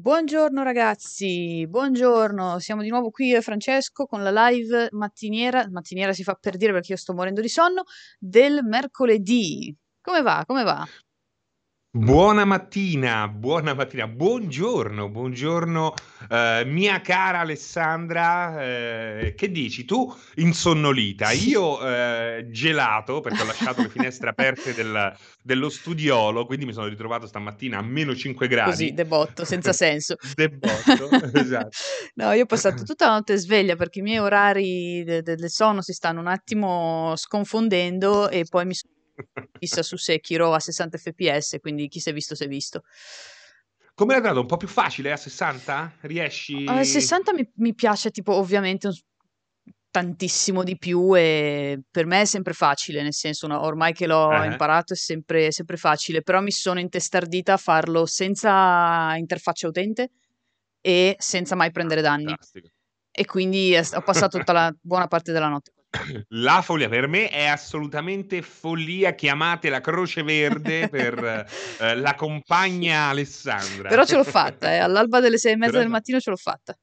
Buongiorno ragazzi, buongiorno, siamo di nuovo qui io e Francesco con la live mattiniera, mattiniera si fa per dire perché io sto morendo di sonno, del mercoledì. Come va? Come va? Buona mattina, buona mattina, buongiorno, buongiorno eh, mia cara Alessandra, eh, che dici tu insonnolita, io eh, gelato perché ho lasciato le finestre aperte del, dello studiolo, quindi mi sono ritrovato stamattina a meno 5 gradi. Così, debotto, senza senso. debotto, esatto. No, io ho passato tutta la notte sveglia perché i miei orari de- de- del sonno si stanno un attimo sconfondendo e poi mi sono fissa su Sekiro a 60 fps, quindi chi si è visto si è visto. Come l'hai dato? Un po' più facile a 60? Riesci? A 60 mi, mi piace tipo ovviamente un, tantissimo di più e per me è sempre facile, nel senso no, ormai che l'ho uh-huh. imparato è sempre, sempre facile, però mi sono intestardita a farlo senza interfaccia utente e senza mai prendere danni. Fantastico. E quindi ho passato tutta la buona parte della notte la follia per me è assolutamente follia. Chiamate la Croce Verde per eh, la compagna Alessandra. Però ce l'ho fatta, eh. all'alba delle sei e mezza Però... del mattino ce l'ho fatta.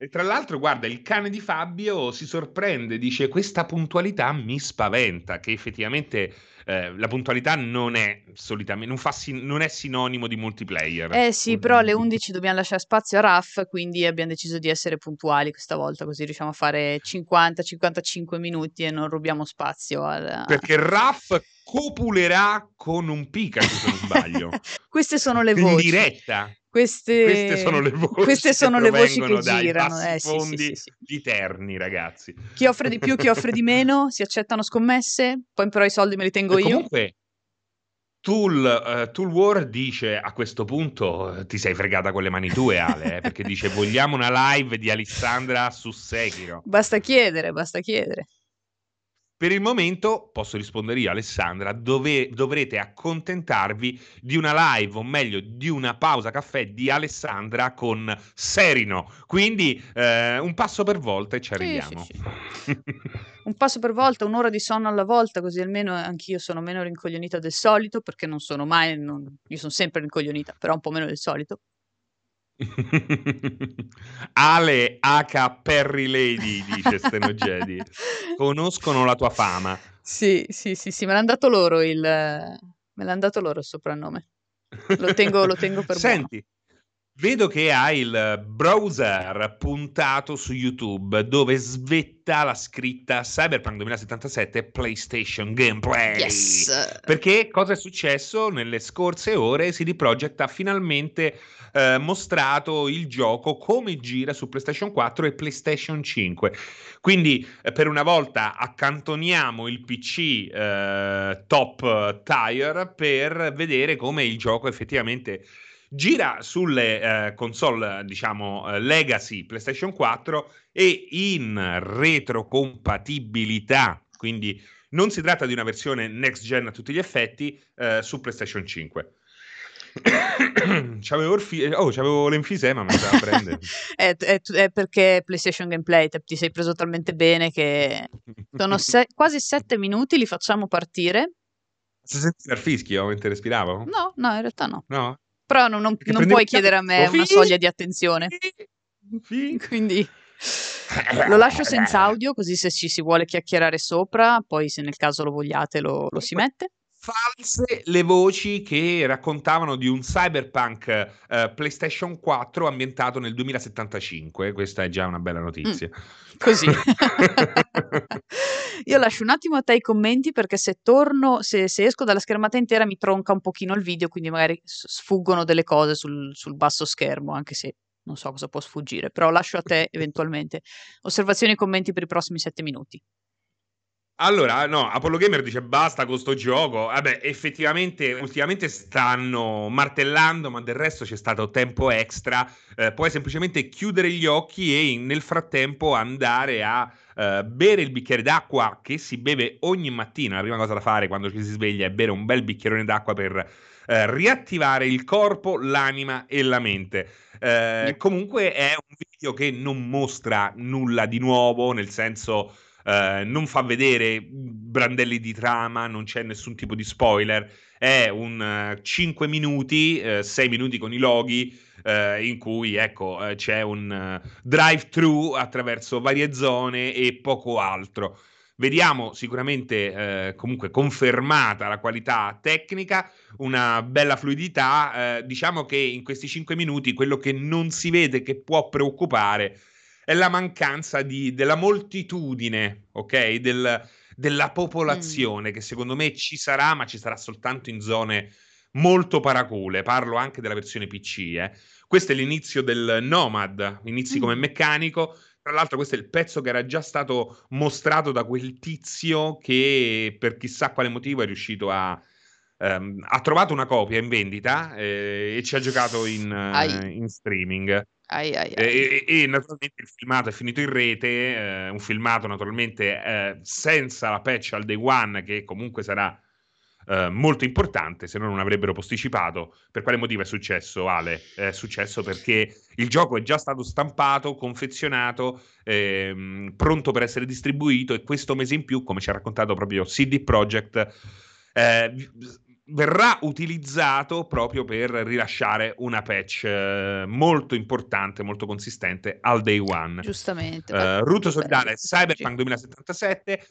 E tra l'altro, guarda, il cane di Fabio si sorprende, dice questa puntualità mi spaventa, che effettivamente eh, la puntualità non è solitamente, non, fa sin- non, è sinonimo di multiplayer. Eh sì, però alle 11 dobbiamo lasciare spazio a RAF, quindi abbiamo deciso di essere puntuali questa volta, così riusciamo a fare 50-55 minuti e non rubiamo spazio. Al... Perché RAF copulerà con un Pikachu, se non sbaglio. Queste sono le voci. In diretta. Queste, queste, sono le voci sono le voci che girano. Eh, sì, sì, sì, sì, di terni, ragazzi. Chi offre di più, chi offre di meno, si accettano scommesse, poi però i soldi me li tengo e io. Comunque, Tool, uh, Tool War dice a questo punto ti sei fregata con le mani tue Ale eh, perché dice vogliamo una live di Alessandra su Sekiro basta chiedere basta chiedere per il momento, posso rispondere io, Alessandra, dove, dovrete accontentarvi di una live, o meglio, di una pausa caffè di Alessandra con Serino. Quindi eh, un passo per volta e ci arriviamo. Sì, sì, sì. un passo per volta, un'ora di sonno alla volta, così almeno anch'io sono meno rincoglionita del solito, perché non sono mai, non, io sono sempre rincoglionita, però un po' meno del solito. Ale H. Perry Lady, dice Steno Jedi. Conoscono la tua fama. Sì, sì, sì, sì, me l'hanno dato loro il... Me l'hanno dato loro il soprannome. Lo tengo, lo tengo per Senti, vedo che hai il browser puntato su YouTube dove svetta la scritta Cyberpunk 2077 PlayStation Gameplay. Yes. Perché cosa è successo nelle scorse ore? CD Projekt ha finalmente eh, mostrato il gioco come gira su PlayStation 4 e PlayStation 5. Quindi eh, per una volta accantoniamo il PC eh, top tier per vedere come il gioco effettivamente gira sulle eh, console, diciamo, eh, legacy PlayStation 4 e in retrocompatibilità, quindi non si tratta di una versione next gen a tutti gli effetti eh, su PlayStation 5. c'avevo, orfi- oh, c'avevo l'enfisema, ma da prendere. è, è, è, perché PlayStation Gameplay ti sei preso talmente bene che sono se- quasi sette minuti, li facciamo partire. Si sente il fischio mentre respiravo? No, no, in realtà no. No? Però non, non, non puoi chiedere a me una soglia di attenzione. Quindi lo lascio senza audio, così se ci si vuole chiacchierare sopra, poi se nel caso lo vogliate lo, lo si mette false le voci che raccontavano di un cyberpunk uh, PlayStation 4 ambientato nel 2075. Questa è già una bella notizia. Mm, così. Io lascio un attimo a te i commenti perché se torno, se, se, esco dalla schermata intera mi tronca un pochino il video, quindi magari sfuggono delle cose sul, sul basso schermo, anche se non so cosa può sfuggire, però lascio a te eventualmente osservazioni e commenti per i prossimi sette minuti. Allora, no, Apollo Gamer dice basta con sto gioco. Vabbè, effettivamente ultimamente stanno martellando, ma del resto c'è stato tempo extra. Eh, puoi semplicemente chiudere gli occhi e nel frattempo andare a eh, bere il bicchiere d'acqua che si beve ogni mattina. La prima cosa da fare quando ci si sveglia è bere un bel bicchierone d'acqua per eh, riattivare il corpo, l'anima e la mente. Eh, comunque è un video che non mostra nulla di nuovo, nel senso eh, non fa vedere brandelli di trama, non c'è nessun tipo di spoiler, è un uh, 5 minuti, uh, 6 minuti con i loghi, uh, in cui ecco, c'è un drive-thru attraverso varie zone e poco altro. Vediamo sicuramente eh, comunque confermata la qualità tecnica, una bella fluidità. Eh, diciamo che in questi 5 minuti quello che non si vede che può preoccupare è la mancanza di, della moltitudine, ok? Del, della popolazione mm. che secondo me ci sarà, ma ci sarà soltanto in zone molto paracule. Parlo anche della versione PC. Eh. Questo è l'inizio del Nomad, inizi mm. come meccanico tra l'altro, questo è il pezzo che era già stato mostrato da quel tizio che per chissà quale motivo è riuscito a. Um, ha trovato una copia in vendita eh, e ci ha giocato in, uh, in streaming. Ai, ai, ai. E, e, e, naturalmente il filmato è finito in rete, eh, un filmato naturalmente eh, senza la patch al day one che comunque sarà eh, molto importante, se no non avrebbero posticipato. Per quale motivo è successo, Ale? È successo perché il gioco è già stato stampato, confezionato, ehm, pronto per essere distribuito e questo mese in più, come ci ha raccontato proprio CD Projekt, eh, verrà utilizzato proprio per rilasciare una patch eh, molto importante, molto consistente al day one. Giustamente. Uh, Ruto Solidale Cyberpunk 2077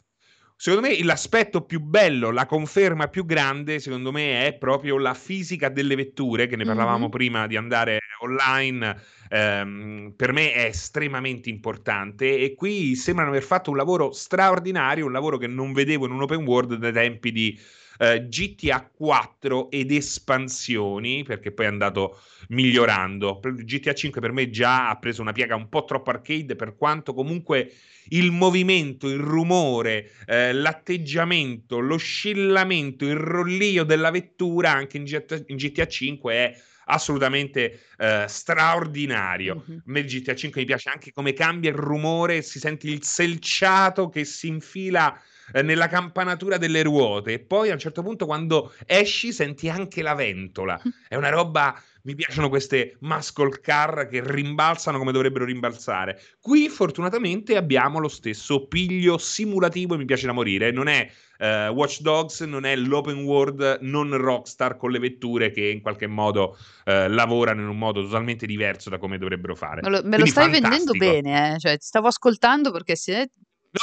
Secondo me l'aspetto più bello, la conferma più grande, secondo me, è proprio la fisica delle vetture, che ne parlavamo mm-hmm. prima di andare online. Ehm, per me è estremamente importante e qui sembrano aver fatto un lavoro straordinario, un lavoro che non vedevo in un open world dai tempi di eh, GTA 4 ed espansioni, perché poi è andato migliorando. GTA 5 per me già ha preso una piega un po' troppo arcade, per quanto comunque il movimento, il rumore, eh, l'atteggiamento, l'oscillamento, il rollio della vettura anche in GTA, in GTA 5 è assolutamente eh, straordinario. Me il GTA 5 mi piace anche come cambia il rumore, si sente il selciato che si infila eh, nella campanatura delle ruote e poi a un certo punto quando esci senti anche la ventola. È una roba mi piacciono queste muscle car che rimbalzano come dovrebbero rimbalzare. Qui fortunatamente abbiamo lo stesso piglio simulativo e mi piace da morire. Non è uh, Watch Dogs, non è l'open world non Rockstar con le vetture che in qualche modo uh, lavorano in un modo totalmente diverso da come dovrebbero fare. Me lo, me lo stai vendendo bene, eh? cioè, stavo ascoltando perché se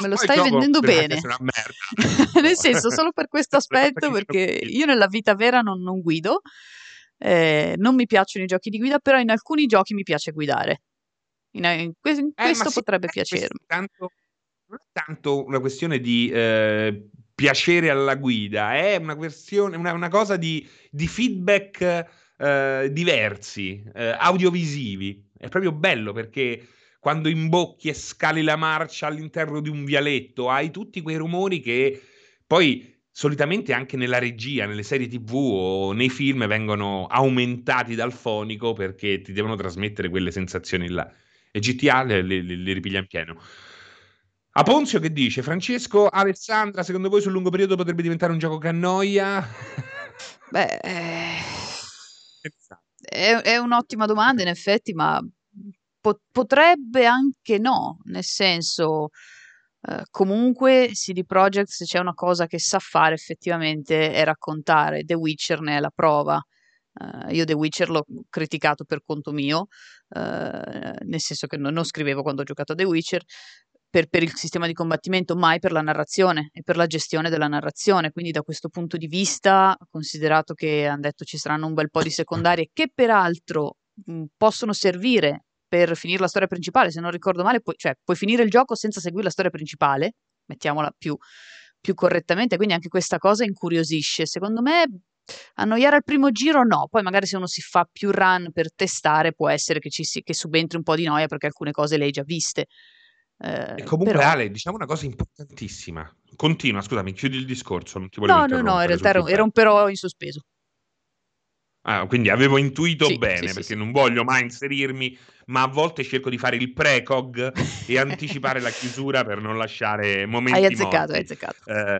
me lo stai vendendo bene. Nel senso, solo per questo aspetto, perché io nella vita vera non, non guido. Eh, non mi piacciono i giochi di guida, però in alcuni giochi mi piace guidare. In, in, in eh, questo potrebbe piacermi. Tanto, non è tanto una questione di eh, piacere alla guida, è una, questione, una, una cosa di, di feedback eh, diversi, eh, audiovisivi. È proprio bello perché quando imbocchi e scali la marcia all'interno di un vialetto, hai tutti quei rumori che poi solitamente anche nella regia, nelle serie TV o nei film vengono aumentati dal fonico perché ti devono trasmettere quelle sensazioni là. E GTA le, le, le ripiglia in pieno. A Ponzio che dice? Francesco, Alessandra, secondo voi sul lungo periodo potrebbe diventare un gioco che annoia? Beh, eh... è, è, un'ottima domanda in effetti, ma potrebbe anche no, nel senso Uh, comunque CD Projekt se c'è una cosa che sa fare effettivamente è raccontare, The Witcher ne è la prova. Uh, io The Witcher l'ho criticato per conto mio, uh, nel senso che non, non, scrivevo quando ho giocato a The Witcher, per, per, il sistema di combattimento, mai per la narrazione e per la gestione della narrazione. Quindi da questo punto di vista, considerato che hanno detto ci saranno un bel po' di secondarie che peraltro mh, possono servire per finire la storia principale, se non ricordo male, puoi, cioè, puoi finire il gioco senza seguire la storia principale, mettiamola più, più correttamente, quindi anche questa cosa incuriosisce. Secondo me annoiare al primo giro no, poi magari se uno si fa più run per testare può essere che, ci si, che subentri un po' di noia perché alcune cose le hai già viste. Eh, e comunque però... Ale, diciamo una cosa importantissima. Continua, scusami, chiudi il discorso, non ti volevo No, no, no, in realtà era, era un però in sospeso. Ah, quindi avevo intuito sì, bene, sì, perché sì, non voglio mai inserirmi, ma a volte cerco di fare il precog e anticipare la chiusura per non lasciare momenti Hai azzeccato, morti. hai azzeccato. Eh,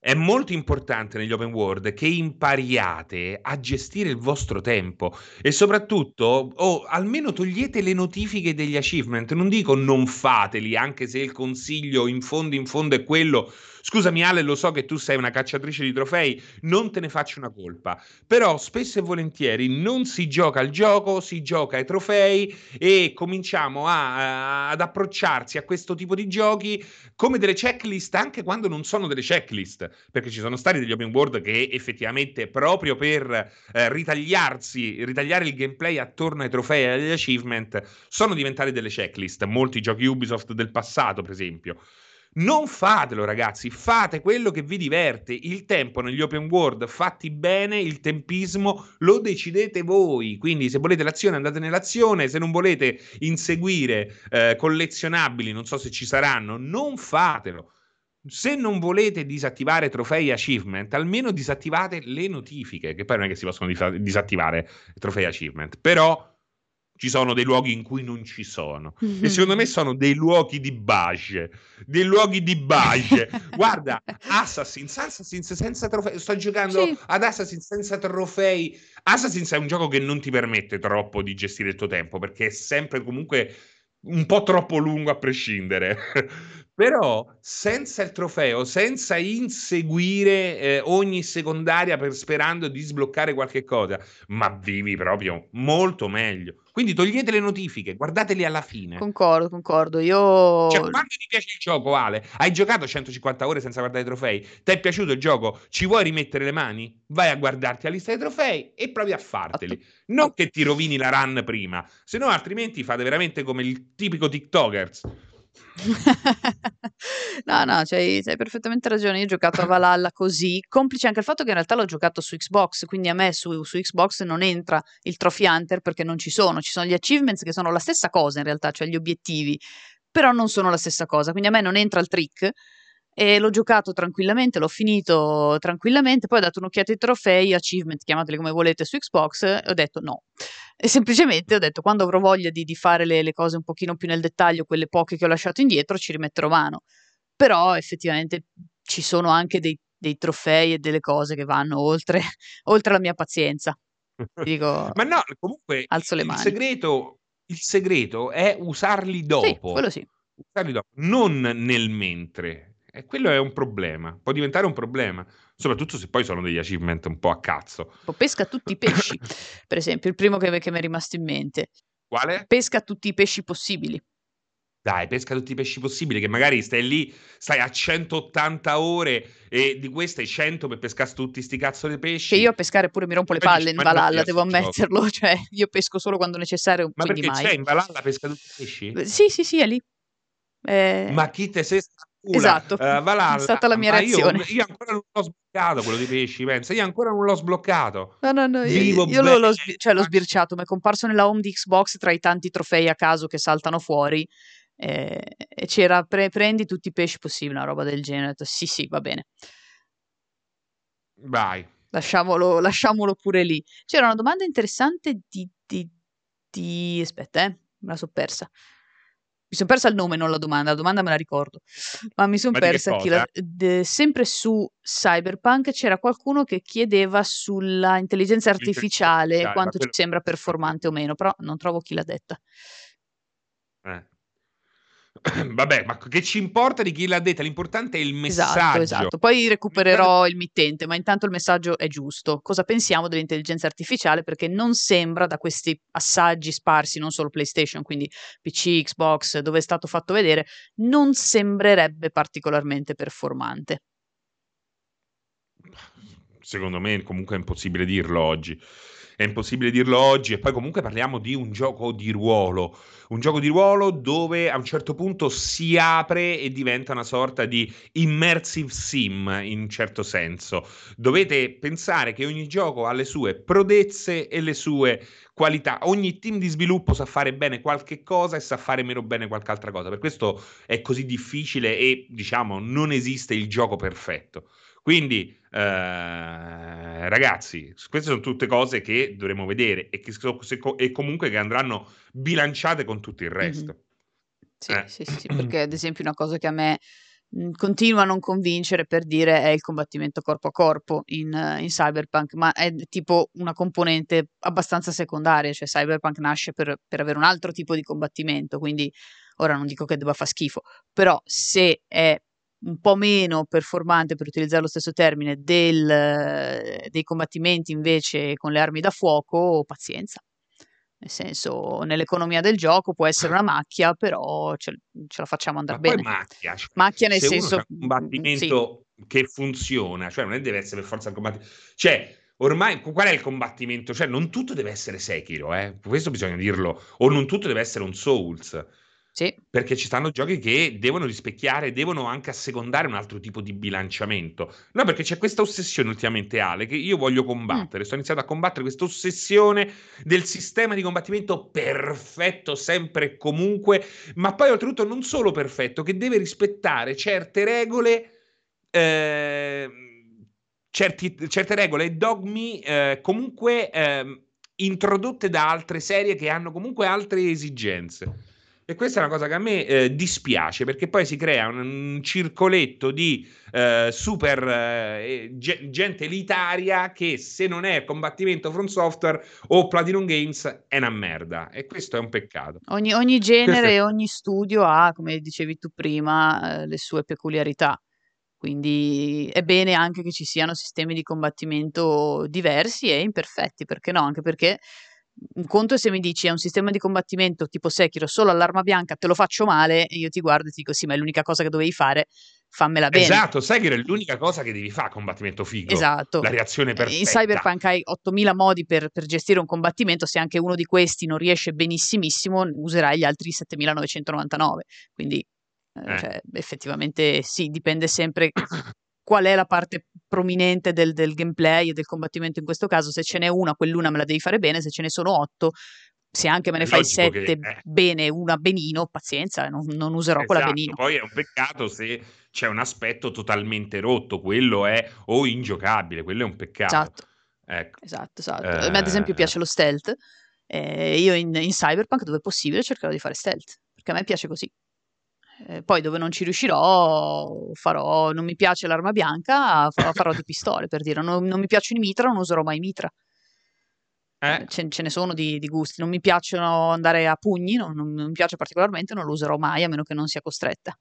È molto importante negli open world che impariate a gestire il vostro tempo e soprattutto, o almeno togliete le notifiche degli achievement. Non dico non fateli, anche se il consiglio in fondo in fondo è quello Scusami Ale, lo so che tu sei una cacciatrice di trofei, non te ne faccio una colpa, però spesso e volentieri non si gioca al gioco, si gioca ai trofei e cominciamo a, a, ad approcciarsi a questo tipo di giochi come delle checklist anche quando non sono delle checklist, perché ci sono stati degli open world che effettivamente proprio per eh, ritagliarsi, ritagliare il gameplay attorno ai trofei e agli achievement sono diventati delle checklist, molti giochi Ubisoft del passato per esempio. Non fatelo, ragazzi, fate quello che vi diverte. Il tempo negli open world fatti bene, il tempismo lo decidete voi. Quindi, se volete l'azione, andate nell'azione. Se non volete inseguire eh, collezionabili, non so se ci saranno, non fatelo. Se non volete disattivare trofei achievement, almeno disattivate le notifiche, che poi non è che si possono disattivare trofei achievement, però ci sono dei luoghi in cui non ci sono. Mm-hmm. E secondo me sono dei luoghi di base. Dei luoghi di base. Guarda, Assassin's, Assassin's senza trofei. Sto giocando sì. ad Assassin's senza trofei. Assassin's è un gioco che non ti permette troppo di gestire il tuo tempo, perché è sempre comunque un po' troppo lungo a prescindere. Però senza il trofeo, senza inseguire eh, ogni secondaria per, sperando di sbloccare qualche cosa, ma vivi proprio molto meglio. Quindi togliete le notifiche, guardateli alla fine. Concordo, concordo. Io... Cioè, quando ti piace il gioco, Ale, hai giocato 150 ore senza guardare i trofei, ti è piaciuto il gioco, ci vuoi rimettere le mani? Vai a guardarti la lista dei trofei e provi a farteli. Non che ti rovini la run prima, se no altrimenti fate veramente come il tipico TikTokers no, no, c'hai, c'hai, perfettamente ragione. Io ho giocato a Valhalla così, complice anche il fatto che in realtà l'ho giocato su Xbox, quindi a me su, su, Xbox non entra il Trophy Hunter perché non ci sono. Ci sono gli achievements che sono la stessa cosa in realtà, cioè gli obiettivi, però non sono la stessa cosa. Quindi a me non entra il trick e l'ho giocato tranquillamente, l'ho finito tranquillamente, poi ho dato un'occhiata ai trofei, achievement, chiamateli come volete su Xbox, e ho detto no. E semplicemente ho detto quando avrò voglia di, di fare le, le, cose un pochino più nel dettaglio, quelle poche che ho lasciato indietro, ci rimetterò mano. Però effettivamente ci sono anche dei, dei trofei e delle cose che vanno oltre, oltre la mia pazienza. Dico, Ma no, comunque alzo le mani. Il segreto, il segreto è usarli dopo. Sì, quello sì. Usarli dopo, non nel mentre. E quello è un problema, può diventare un problema, soprattutto se poi sono degli achievement un po' a cazzo. Pesca tutti i pesci, per esempio, il primo che, che mi è rimasto in mente. Quale? Pesca tutti i pesci possibili. Dai, pesca tutti i pesci possibili, che magari stai lì, stai a 180 ore e di queste 100 per pescare tutti sti cazzo di pesci. Che io a pescare pure mi rompo le palle in Valhalla, devo ammetterlo, gioco. cioè io pesco solo quando necessario, Ma perché mai. c'è in Valhalla pesca tutti i pesci? Sì, sì, sì, è lì. Eh... Ma chi te sei Esatto, uh, Valhalla, è stata la mia reazione. Io, io, ancora non l'ho sbloccato quello dei pesci, pensa, io ancora non l'ho sbloccato. No, no, no, io, io l'ho, sbi- cioè, l'ho sbirciato, mi è comparso nella home di Xbox tra i tanti trofei a caso che saltano fuori eh, e c'era pre- prendi tutti i pesci possibili, una roba del genere. Detto, sì, sì, va bene. Vai. Lasciamolo, lasciamolo pure lì. C'era una domanda interessante di... di, di... Aspetta, eh, me la so persa. Mi sono persa il nome, non la domanda, la domanda me la ricordo, ma mi sono persa chi la, de, sempre su Cyberpunk c'era qualcuno che chiedeva sulla intelligenza artificiale quanto ci sembra performante o meno, però non trovo chi l'ha detta. Vabbè, ma che ci importa di chi l'ha detta? L'importante è il esatto, messaggio. Esatto, esatto. Poi recupererò il mittente, ma intanto il messaggio è giusto. Cosa pensiamo dell'intelligenza artificiale? Perché non sembra da questi assaggi sparsi, non solo PlayStation, quindi PC, Xbox, dove è stato fatto vedere, non sembrerebbe particolarmente performante. Secondo me comunque è impossibile dirlo oggi è impossibile dirlo oggi e poi comunque parliamo di un gioco di ruolo, un gioco di ruolo dove a un certo punto si apre e diventa una sorta di immersive sim in un certo senso. Dovete pensare che ogni gioco ha le sue prodezze e le sue qualità. Ogni team di sviluppo sa fare bene qualche cosa e sa fare meno bene qualche altra cosa. Per questo è così difficile e diciamo non esiste il gioco perfetto. Quindi, eh, ragazzi, queste sono tutte cose che dovremo vedere e, che, e comunque che andranno bilanciate con tutto il resto. Mm-hmm. Sì, eh. sì, sì, perché ad esempio una cosa che a me mhmm, continua a non convincere per dire è il combattimento corpo a corpo in, in, Cyberpunk, ma è tipo una componente abbastanza secondaria, cioè Cyberpunk nasce per, per, avere un altro tipo di combattimento, quindi ora non dico che debba far schifo, però se è un po' meno performante, per utilizzare lo stesso termine, del, dei combattimenti invece con le armi da fuoco, pazienza. Nel senso, nell'economia del gioco può essere una macchia, però ce, ce la facciamo andare Ma bene. macchia, cioè, macchia nel se senso... un combattimento sì. che funziona, cioè non deve essere per forza il combattimento... Cioè, ormai qual è il combattimento? Cioè, non tutto deve essere Sekiro, eh? questo bisogna dirlo, o non tutto deve essere un Souls. Sì. Perché ci stanno giochi che devono rispecchiare, devono anche assecondare un altro tipo di bilanciamento. No, perché c'è questa ossessione ultimamente, Ale, che io voglio combattere. Mm. Sto iniziando a combattere questa ossessione del sistema di combattimento perfetto sempre e comunque, ma poi oltretutto non solo perfetto, che deve rispettare certe regole. Eh, certi, certe regole e dogmi eh, comunque eh, introdotte da altre serie che hanno comunque altre esigenze. E questa è una cosa che a me eh, dispiace perché poi si crea un, un circoletto di eh, super eh, gente elitaria che se non è combattimento front software o Platinum Games è una merda e questo è un peccato. Ogni, ogni genere e è... ogni studio ha, come dicevi tu prima, eh, le sue peculiarità. Quindi è bene anche che ci siano sistemi di combattimento diversi e imperfetti, perché no? Anche perché un conto è se mi dici è un sistema di combattimento tipo Sekiro solo all'arma bianca, te lo faccio male, e io ti guardo e ti dico sì, ma è l'unica cosa che dovevi fare, fammela bene. Esatto, Sekiro è l'unica cosa che devi fare, combattimento figo. Esatto. La reazione perfetta. In Cyberpunk hai 8000 modi per, per, gestire un combattimento, se anche uno di questi non riesce benissimissimo, userai gli altri 7999. Quindi eh. cioè, effettivamente sì, dipende sempre qual è la parte prominente del, del gameplay e del combattimento in questo caso. Se ce n'è una, quell'una me la devi fare bene, se ce ne sono otto, se anche me ne fai sette che, eh. bene, una benino, pazienza, non, non userò esatto, quella benino. Poi è un peccato se c'è un aspetto totalmente rotto, quello è o ingiocabile, quello è un peccato. Esatto, ecco. esatto, esatto. Eh... A me ad esempio piace lo stealth, eh, io in, in Cyberpunk dove è possibile cercherò di fare stealth, perché a me piace così. Eh, poi dove non ci riuscirò farò, non mi piace l'arma bianca, farò di pistole per dire, non, non mi piacciono i mitra, non userò mai mitra. Eh. Ce, ce, ne sono di, di, gusti, non mi piacciono andare a pugni, non, non, non mi piace particolarmente, non lo userò mai a meno che non sia costretta.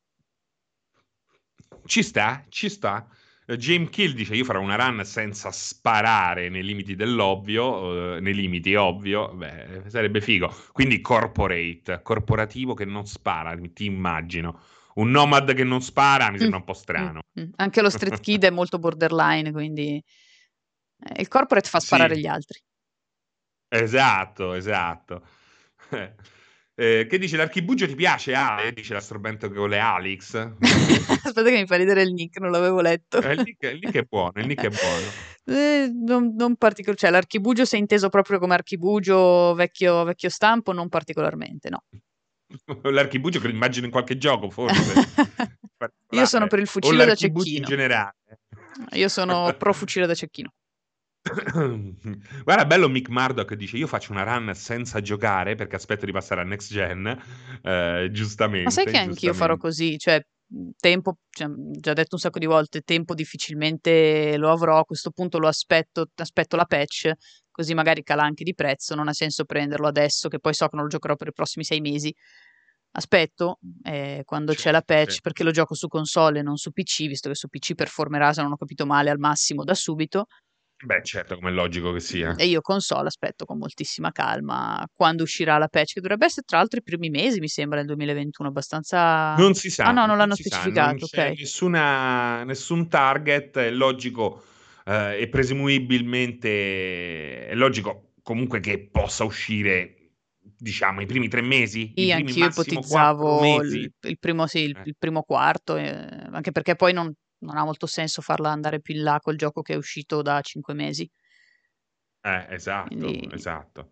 Ci sta, ci sta. James Kill dice io farò una run senza sparare nei limiti dell'ovvio, uh, nei limiti ovvio, beh, sarebbe figo. Quindi corporate, corporativo che non spara, ti immagino. Un nomad che non spara mi sembra un po' strano. Mm, mm. Anche lo street kid è molto borderline, quindi eh, il corporate fa sparare sì. gli altri. Esatto, esatto. Eh, che dice l'archibugio ti piace Ale? Dice l'assorbento con le Alix. Aspetta che mi fa ridere il nick, non l'avevo letto. Eh, il, nick, il, nick, è buono, il nick è buono. Eh, non, non particolarmente, cioè l'archibugio se inteso proprio come archibugio vecchio, vecchio stampo, non particolarmente, no. L'archibugio che immagino in qualche gioco, forse. Io sono per il fucile da cecchino. in generale. Io sono pro fucile da cecchino. Guarda, bello Mick Murdoch dice: Io faccio una run senza giocare perché aspetto di passare a next gen. Eh, giustamente. Ma sai che anch'io farò così? Cioè, tempo, cioè, già detto un sacco di volte, tempo difficilmente lo avrò. A questo punto lo aspetto, aspetto la patch, così magari cala anche di prezzo. Non ha senso prenderlo adesso, che poi so che non lo giocherò per i prossimi sei mesi. Aspetto eh, quando c'è la patch certo. perché lo gioco su console e non su PC, visto che su PC performerà, se non ho capito male, al massimo da subito. Beh, certo, come è logico che sia. E io console aspetto con moltissima calma quando uscirà la patch, che dovrebbe essere tra l'altro i primi mesi, mi sembra, nel 2021, abbastanza... Non si sa. Ah no, non l'hanno specificato, sa, non ok. Nessuna, nessun target, è logico eh, e presumibilmente è logico comunque che possa uscire diciamo i primi tre mesi sì, anch'io ipotizzavo il, il, primo, sì, il, eh. il primo quarto eh, anche perché poi non, non ha molto senso farla andare più in là col gioco che è uscito da cinque mesi. Eh, esatto, Quindi... esatto.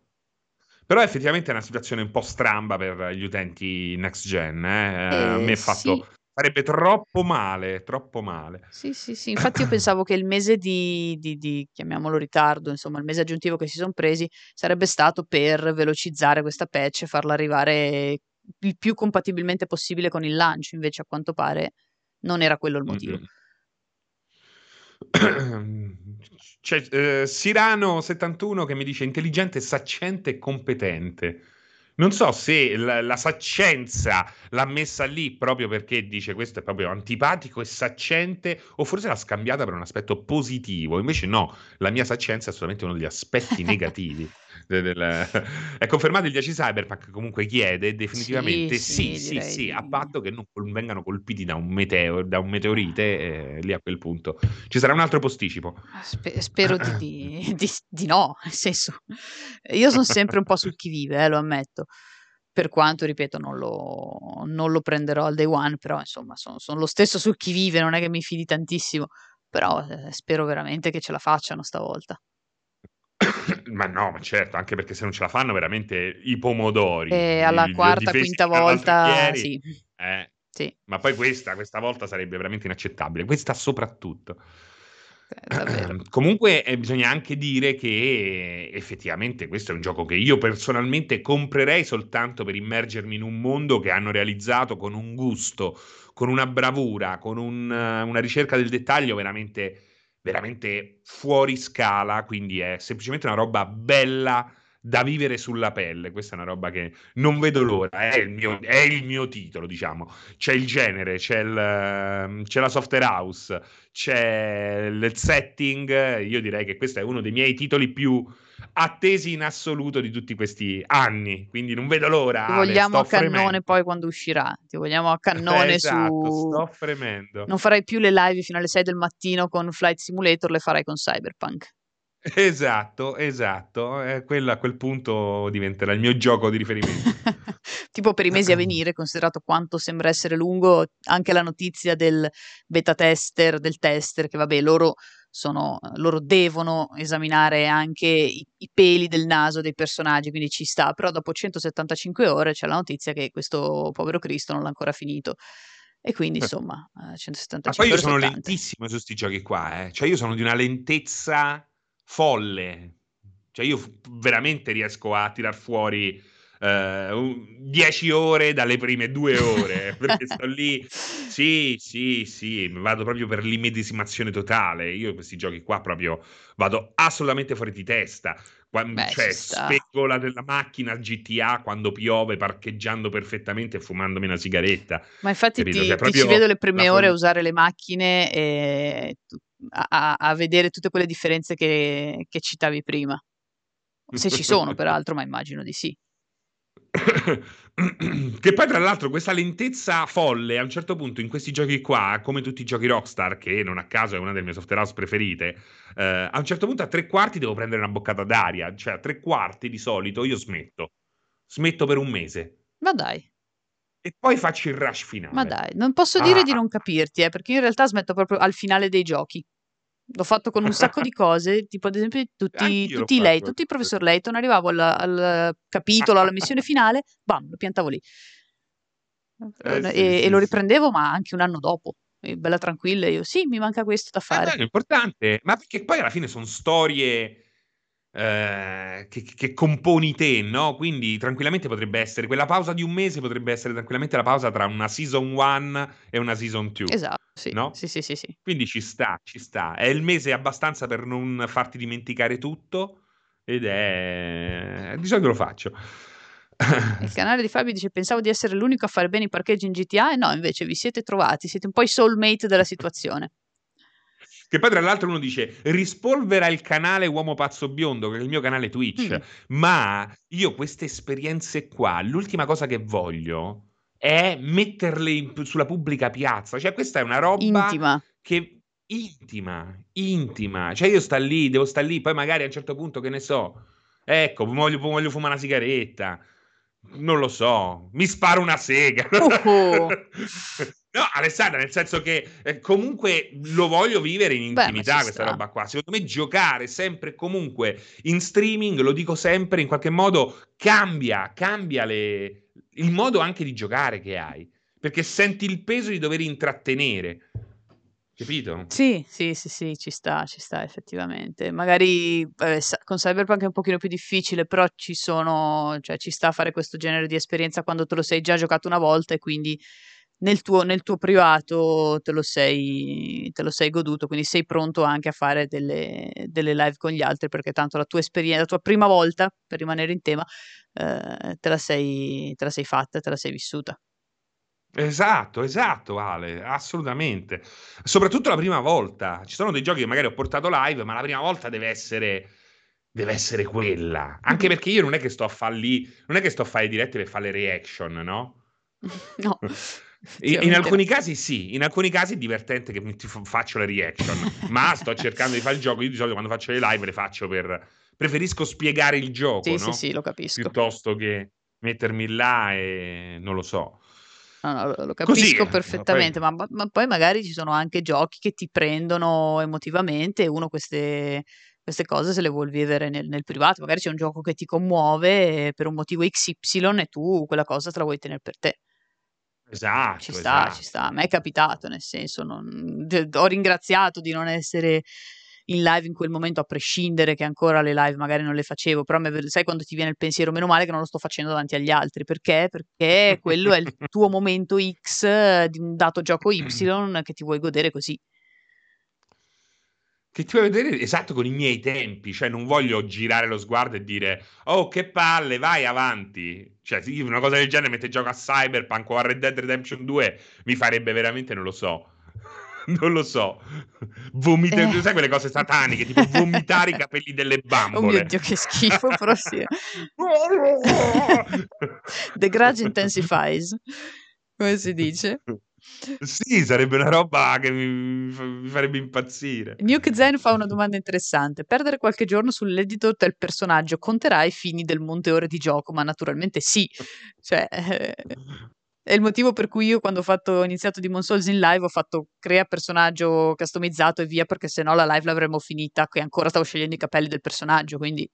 Però effettivamente è una situazione un po' stramba per gli utenti next gen. Eh? Eh, a me è fatto... Sì. Sarebbe troppo male, troppo male. Sì, sì, sì. Infatti io pensavo che il mese di, di, di, chiamiamolo ritardo, insomma, il mese aggiuntivo che si sono presi sarebbe stato per velocizzare questa patch e farla arrivare il più compatibilmente possibile con il lancio. Invece a quanto pare non era quello il motivo. C'è eh, Sirano71 che mi dice intelligente, saccente e competente. Non so se la, la, saccenza l'ha messa lì proprio perché dice questo è proprio antipatico e saccente, o forse l'ha scambiata per un aspetto positivo. Invece no, la mia saccenza è solamente uno degli aspetti negativi. Del, è confermato il 10 Cyberpunk comunque chiede definitivamente sì, sì, sì, sì, a patto che non vengano colpiti da un, meteo, da un meteorite, eh, lì a quel punto ci sarà un altro posticipo. Spe- spero di, di, di, no, nel senso, io sono sempre un po' sul chi vive, eh, lo ammetto. Per quanto, ripeto, non lo, non lo prenderò al day one, però insomma sono, sono lo stesso sul chi vive, non è che mi fidi tantissimo, però eh, spero veramente che ce la facciano stavolta. Ma no, ma certo, anche perché se non ce la fanno veramente i pomodori. E alla quarta, quinta volta, sì. Eh, sì. Ma poi questa, questa volta sarebbe veramente inaccettabile. Questa soprattutto. Eh, comunque eh, bisogna anche dire che effettivamente questo è un gioco che io personalmente comprerei soltanto per immergermi in un mondo che hanno realizzato con un gusto, con una bravura, con un, una ricerca del dettaglio veramente veramente fuori scala, quindi è semplicemente una roba bella da vivere sulla pelle. Questa è una roba che non vedo l'ora, è il mio, è il mio titolo, diciamo. C'è il genere, c'è, il, c'è la software house, c'è il setting. Io direi che questo è uno dei miei titoli più attesi in assoluto di tutti questi anni. Quindi non vedo l'ora. Ti vogliamo a cannone fremendo. poi quando uscirà. Ti vogliamo a cannone eh, esatto, su. Sto fremendo. Non farai più le live fino alle 6 del mattino con Flight Simulator, le farai con Cyberpunk. Esatto, esatto. Eh, quello a quel punto diventerà il mio gioco di riferimento. tipo per i mesi a venire, considerato quanto sembra essere lungo, anche la notizia del beta tester, del tester, che vabbè, loro sono, loro devono esaminare anche i, i, peli del naso dei personaggi, quindi ci sta, però dopo 175 ore c'è la notizia che questo povero Cristo non l'ha ancora finito. E quindi insomma, 175 Ma poi io sono lentissimo su questi giochi qua, eh. cioè io sono di una lentezza folle, cioè io veramente riesco a tirar fuori 10 uh, ore dalle prime due ore perché sto lì. Sì sì sì vado proprio per l'immedesimazione totale. Io questi giochi qua proprio vado assolutamente fuori di testa. Quando, Beh, cioè spegola della macchina GTA quando piove parcheggiando perfettamente e fumandomi una sigaretta. Ma infatti ti, cioè, ti ci vedo le prime ore a usare le macchine e a, a, vedere tutte quelle differenze che, che citavi prima. Se ci sono peraltro ma immagino di sì che poi tra l'altro questa lentezza folle a un certo punto in questi giochi qua, come tutti i giochi Rockstar, che non a caso è una delle mie software house preferite, eh, a un certo punto a tre quarti devo prendere una boccata d'aria, cioè a tre quarti di solito io smetto, smetto per un mese. Ma dai. E poi faccio il rush finale. Ma dai, non posso dire ah. di non capirti, eh, perché io in realtà smetto proprio al finale dei giochi. L'ho fatto con un sacco di cose, tipo ad esempio tutti, tutti lei, tutti i professor Layton, arrivavo al, al, capitolo, alla missione finale, bam, lo piantavo lì. Eh, e, sì, e sì, lo riprendevo, ma anche un anno dopo. Bella tranquilla, io sì, mi manca questo da fare. Eh, è importante, ma perché poi alla fine sono storie eh, che, che, componi te, no? Quindi tranquillamente potrebbe essere quella pausa di un mese, potrebbe essere tranquillamente la pausa tra una season 1 e una season 2. Esatto. Sì, no? sì, sì, sì, sì. Quindi ci sta, ci sta. È il mese abbastanza per non farti dimenticare tutto ed è... di solito lo faccio. Il canale di Fabio dice pensavo di essere l'unico a fare bene i parcheggi in GTA e no, invece vi siete trovati, siete un po' i soulmate della situazione. Che poi tra l'altro uno dice rispolvera il canale Uomo Pazzo Biondo, che è il mio canale Twitch, mm. ma io queste esperienze qua, l'ultima cosa che voglio è metterle in, sulla pubblica piazza. Cioè, questa è una roba intima. che intima, intima. Cioè, io sto lì, devo stare lì, poi magari a un certo punto, che ne so, ecco, voglio, voglio fumare una sigaretta. Non lo so, mi sparo una sega. Uh-huh. no, Alessandra, nel senso che eh, comunque lo voglio vivere in intimità Beh, questa sta. roba qua. Secondo me giocare sempre e comunque in streaming, lo dico sempre, in qualche modo cambia, cambia le, il modo anche di giocare che hai, perché senti il peso di dover intrattenere. Capito? Sì, sì, sì, sì, ci sta, ci sta effettivamente. Magari eh, con Cyberpunk è un pochino più difficile, però ci sono, cioè ci sta a fare questo genere di esperienza quando te lo sei già giocato una volta e quindi nel tuo, nel tuo privato te lo, sei, te lo, sei, goduto, quindi sei pronto anche a fare delle, delle, live con gli altri perché tanto la tua esperienza, la tua prima volta, per rimanere in tema, eh, te, la sei, te la sei fatta, te la sei vissuta. Esatto, esatto, Ale, assolutamente. Soprattutto la prima volta. Ci sono dei giochi che magari ho portato live, ma la prima volta deve essere deve essere quella. Anche perché io non è che sto a fare lì, non è che sto a fare dirette per fare le reaction, no? No. In, in, alcuni casi sì, in alcuni casi è divertente che mi, faccio le reaction, ma sto cercando di fare il gioco. Io di solito quando faccio le live le faccio per. Preferisco spiegare il gioco, sì, no? Sì, sì, lo capisco. Piuttosto che mettermi là e non lo so. No, no, lo capisco Così, perfettamente, poi... ma, ma, poi magari ci sono anche giochi che ti prendono emotivamente e uno queste, queste cose se le vuol vivere nel, nel, privato. Magari c'è un gioco che ti commuove per un motivo XY e tu quella cosa te la vuoi tenere per te. Esatto. Ci sta, esatto. ci sta. A me è capitato, nel senso, non, ho ringraziato di non essere in live in quel momento, a prescindere che ancora le live magari non le facevo, però me, sai quando ti viene il pensiero, meno male che non lo sto facendo davanti agli altri, perché? Perché quello è il tuo momento X di un dato gioco Y che ti vuoi godere così. Che ti vuoi vedere esatto con i miei tempi, cioè non voglio girare lo sguardo e dire oh che palle, vai avanti. Cioè, una cosa del genere mentre gioco a Cyberpunk o a Red Dead Redemption 2 mi farebbe veramente, non lo so, non lo so. Vomitare, eh. sai quelle cose sataniche, tipo vomitare i capelli delle bambole. Oh mio Dio, che schifo, però sì. The grudge intensifies, come si dice. Sì, sarebbe una roba che mi, mi farebbe impazzire. Nuke Zen fa una domanda interessante. Perdere qualche giorno sull'editor del personaggio conterà ai fini del monte ore di gioco? Ma naturalmente sì. Cioè, eh, è il motivo per cui io quando ho, fatto, ho iniziato Demon Souls in live ho fatto crea personaggio customizzato e via perché sennò la live l'avremmo finita che ancora stavo scegliendo i capelli del personaggio quindi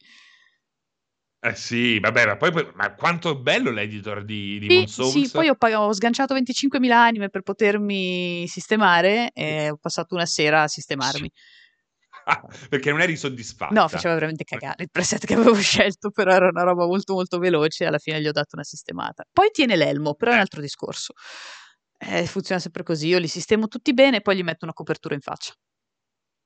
eh sì, vabbè, ma poi ma quanto è bello l'editor di, di sì, Souls. Sì, poi ho, ho sganciato 25.000 anime per potermi sistemare e ho passato una sera a sistemarmi. perché non eri soddisfatto. No, faceva veramente cagare il preset che avevo scelto, però era una roba molto molto veloce e alla fine gli ho dato una sistemata. Poi tiene l'elmo, però è un eh. altro discorso. Eh, funziona sempre così, io li sistemo tutti bene e poi gli metto una copertura in faccia.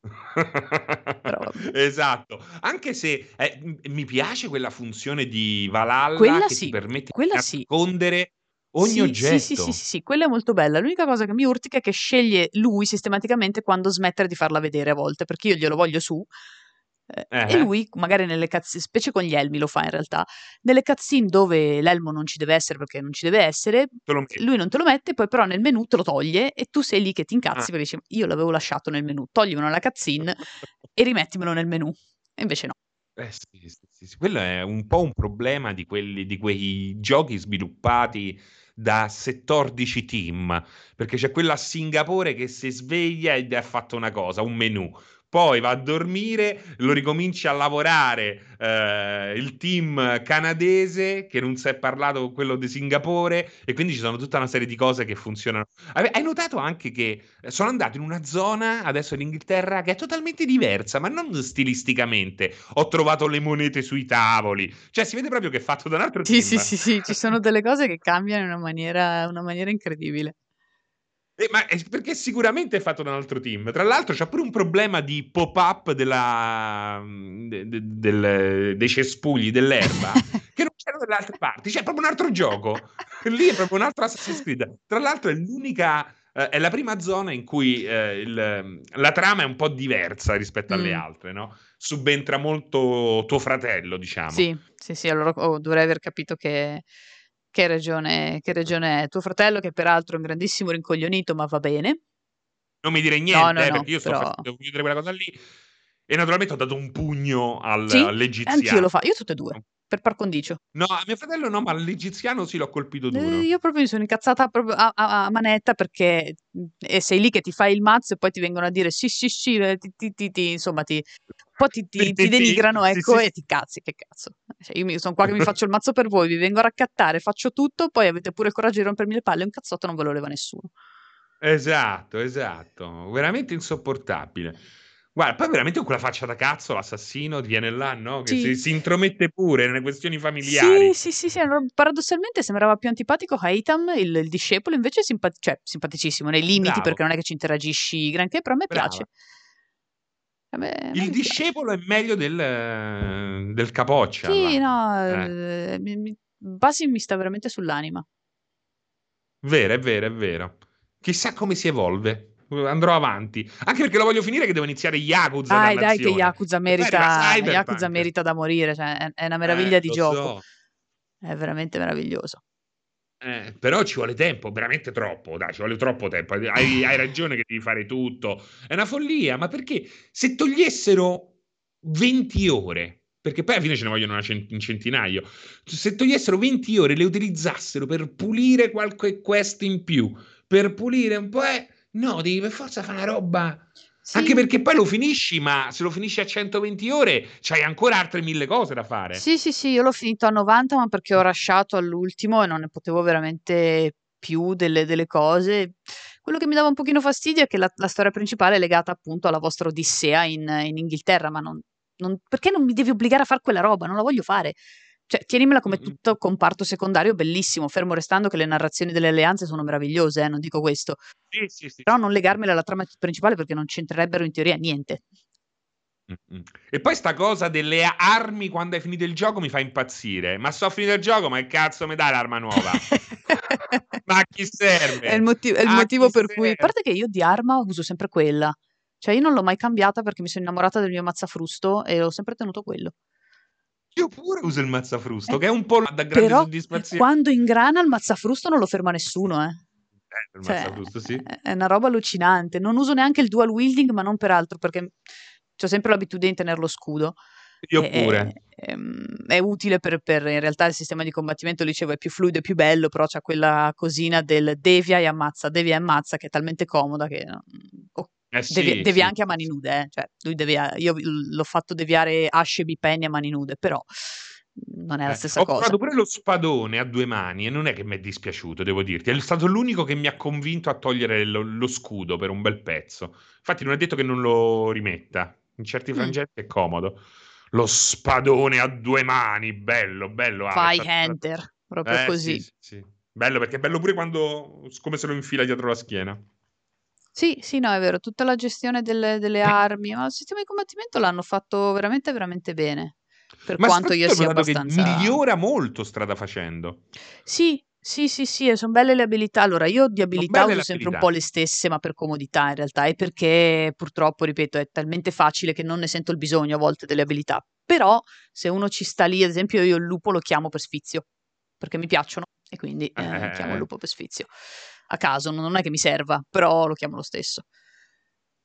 Esatto, anche se eh, mi piace quella funzione di Valhalla quella che sì, ti permette di nascondere sì ogni sì, oggetto. Sì, sì, sì, sì, quella è molto bella. L'unica cosa che mi urtica è che sceglie lui sistematicamente quando smettere di farla vedere a volte, perché io glielo voglio su. Eh, eh. E lui, magari nelle cutscene, specie con gli elmi lo fa in realtà, nelle cutscene dove l'elmo non ci deve essere perché non ci deve essere, lui non te lo mette, poi però nel menu te lo toglie e tu sei lì che ti incazzi ah. perché dici io l'avevo lasciato nel menu, toglimelo nella cutscene e rimettimelo nel menu. E invece no. Eh sì, sì, sì, quello è un po' un problema di, quelli, di quei giochi sviluppati da 14 team, perché c'è quella a Singapore che si sveglia ed ha fatto una cosa, un menu poi va a dormire, lo ricomincia a lavorare eh, il team canadese che non si è parlato con quello di Singapore e quindi ci sono tutta una serie di cose che funzionano. Hai notato anche che sono andato in una zona adesso in Inghilterra che è totalmente diversa, ma non stilisticamente. Ho trovato le monete sui tavoli, cioè si vede proprio che è fatto da un altro sì, team. Sì, sì, sì, ci sono delle cose che cambiano in una maniera, una maniera incredibile. Eh, ma è perché sicuramente è fatto da un altro team. Tra l'altro c'è pure un problema di pop-up della, de, de, del, dei cespugli dell'erba che non c'erano dalle altre parti. C'è proprio un altro gioco. Lì è proprio un altro Assassin's Creed. Tra l'altro è l'unica... Eh, è la prima zona in cui eh, il, la trama è un po' diversa rispetto alle mm. altre, no? Subentra molto tuo fratello, diciamo. Sì, sì, sì. Allora oh, dovrei aver capito che che regione, che regione è tuo fratello, che peraltro è un grandissimo rincoglionito, ma va bene. Non mi dire niente, no, no, eh, perché io sto però... facendo chiudere quella cosa lì. E naturalmente ho dato un pugno al, sì, all'egiziano. Anch'io lo faccio, io tutte e due per par condicio. No, a mio fratello no, ma all'egiziano sì l'ho colpito duro. Eh, io proprio mi sono incazzata a, a, a, manetta perché e sei lì che ti fai il mazzo e poi ti vengono a dire sì, sì, sì, eh, ti, ti, ti, insomma, ti, poi ti, ti, ti denigrano, ecco, e ti cazzi, che cazzo. Cioè, io sono qua che mi faccio il mazzo per voi, vi vengo a raccattare, faccio tutto, poi avete pure il coraggio di rompermi le palle, un cazzotto non ve lo leva nessuno. Esatto, esatto, veramente insopportabile. Guarda, poi veramente con quella faccia da cazzo l'assassino viene là, no? Che sì. si, si, intromette pure nelle questioni familiari. Sì, sì, sì, sì. paradossalmente sembrava più antipatico Haytham, il, il discepolo, invece simpati- cioè, simpaticissimo nei limiti Bravo. perché non è che ci interagisci granché, però a me Brava. piace. Me, a il discepolo è meglio del, del capoccia. Sì, là. no, eh. eh Basim mi sta veramente sull'anima. Vero, è vero, è vero. Chissà come si evolve andrò avanti. Anche perché lo voglio finire che devo iniziare Yakuza. Dai, dai, che Yakuza merita, Yakuza merita da morire. Cioè, è, una meraviglia eh, di gioco. So. È veramente meraviglioso. Eh, però ci vuole tempo, veramente troppo, dai, ci vuole troppo tempo. Hai, hai, ragione che devi fare tutto. È una follia, ma perché se togliessero 20 ore, perché poi alla fine ce ne vogliono cent- un centinaio, se togliessero 20 ore le utilizzassero per pulire qualche quest in più, per pulire un po'... Eh, No, devi per forza fare una roba. Sì. Anche perché poi lo finisci, ma se lo finisci a 120 ore, c'hai ancora altre mille cose da fare. Sì, sì, sì, io l'ho finito a 90, ma perché ho lasciato all'ultimo e non ne potevo veramente più delle, delle cose. Quello che mi dava un pochino fastidio è che la, la storia principale è legata appunto alla vostra odissea in, in Inghilterra, ma non, non, perché non mi devi obbligare a fare quella roba? Non la voglio fare. Cioè, tienimela come tutto comparto secondario bellissimo, fermo restando che le narrazioni delle alleanze sono meravigliose, eh, non dico questo. Sì, sì, sì. Però non legarmela alla trama principale perché non c'entrerebbero in teoria niente. E poi sta cosa delle armi quando hai finito il gioco mi fa impazzire. Ma so finito il gioco, ma che cazzo mi dai l'arma nuova? ma a chi serve? È il, motiv- è il motivo per serve? cui, a parte che io di arma uso sempre quella. Cioè io non l'ho mai cambiata perché mi sono innamorata del mio mazzafrusto e ho sempre tenuto quello. Io pure uso il mazzafrusto, eh, che è un po' da grande però, soddisfazione. Quando ingrana il mazzafrusto non lo ferma nessuno, eh. Eh, cioè, sì. È una roba allucinante. Non uso neanche il dual wielding, ma non per altro, perché ho sempre l'abitudine di tenere lo scudo. Io è, pure. È, è, è utile per, per, in realtà il sistema di combattimento, dicevo, è più fluido e più bello, però c'è quella cosina del devia e ammazza, devia e ammazza, che è talmente comoda che eh sì, devi, devi sì. anche a mani nude, eh? cioè, lui devia, io l'ho fatto deviare Ashe Penny a mani nude, però non è la eh, stessa ho cosa. Ho provato pure lo spadone a due mani e non è che mi è dispiaciuto, devo dirti. È stato l'unico che mi ha convinto a togliere lo, lo scudo per un bel pezzo. Infatti non è detto che non lo rimetta. In certi mm. frangenti mm. è comodo. Lo spadone a due mani, bello, bello. Fai ah, proprio eh, così. Sì, sì, bello perché è bello pure quando, come se lo infila dietro la schiena. Sì, sì, no, è vero, tutta la gestione delle, delle armi, ma il sistema di combattimento l'hanno fatto veramente, veramente bene. Per ma quanto io sia abbastanza. Che migliora molto strada facendo. Sì, sì, sì, sì, sono belle le abilità. Allora, io di abilità uso sempre un po' le stesse, ma per comodità in realtà, e perché purtroppo, ripeto, è talmente facile che non ne sento il bisogno a volte delle abilità. Però, se uno ci sta lì, ad esempio, io il lupo lo chiamo per sfizio, perché mi piacciono, e quindi eh, chiamo il lupo per sfizio a caso, non è che mi serva, però lo chiamo lo stesso.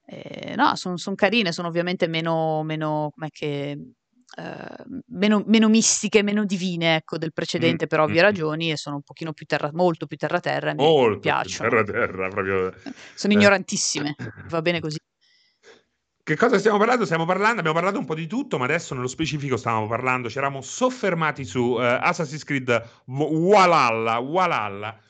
Eh, no, sono son carine, sono ovviamente meno, meno com'è che, eh, meno, meno, mistiche, meno divine ecco, del precedente mm. per ovvie mm. ragioni e sono un pochino più terra, molto più terra-terra e mi, piacciono. Terra-terra, proprio. Sono ignorantissime, va bene così. Che cosa stiamo parlando? Stiamo parlando, abbiamo parlato un po' di tutto, ma adesso nello specifico stavamo parlando, ci eravamo soffermati su uh, Assassin's Creed Walhalla, Walhalla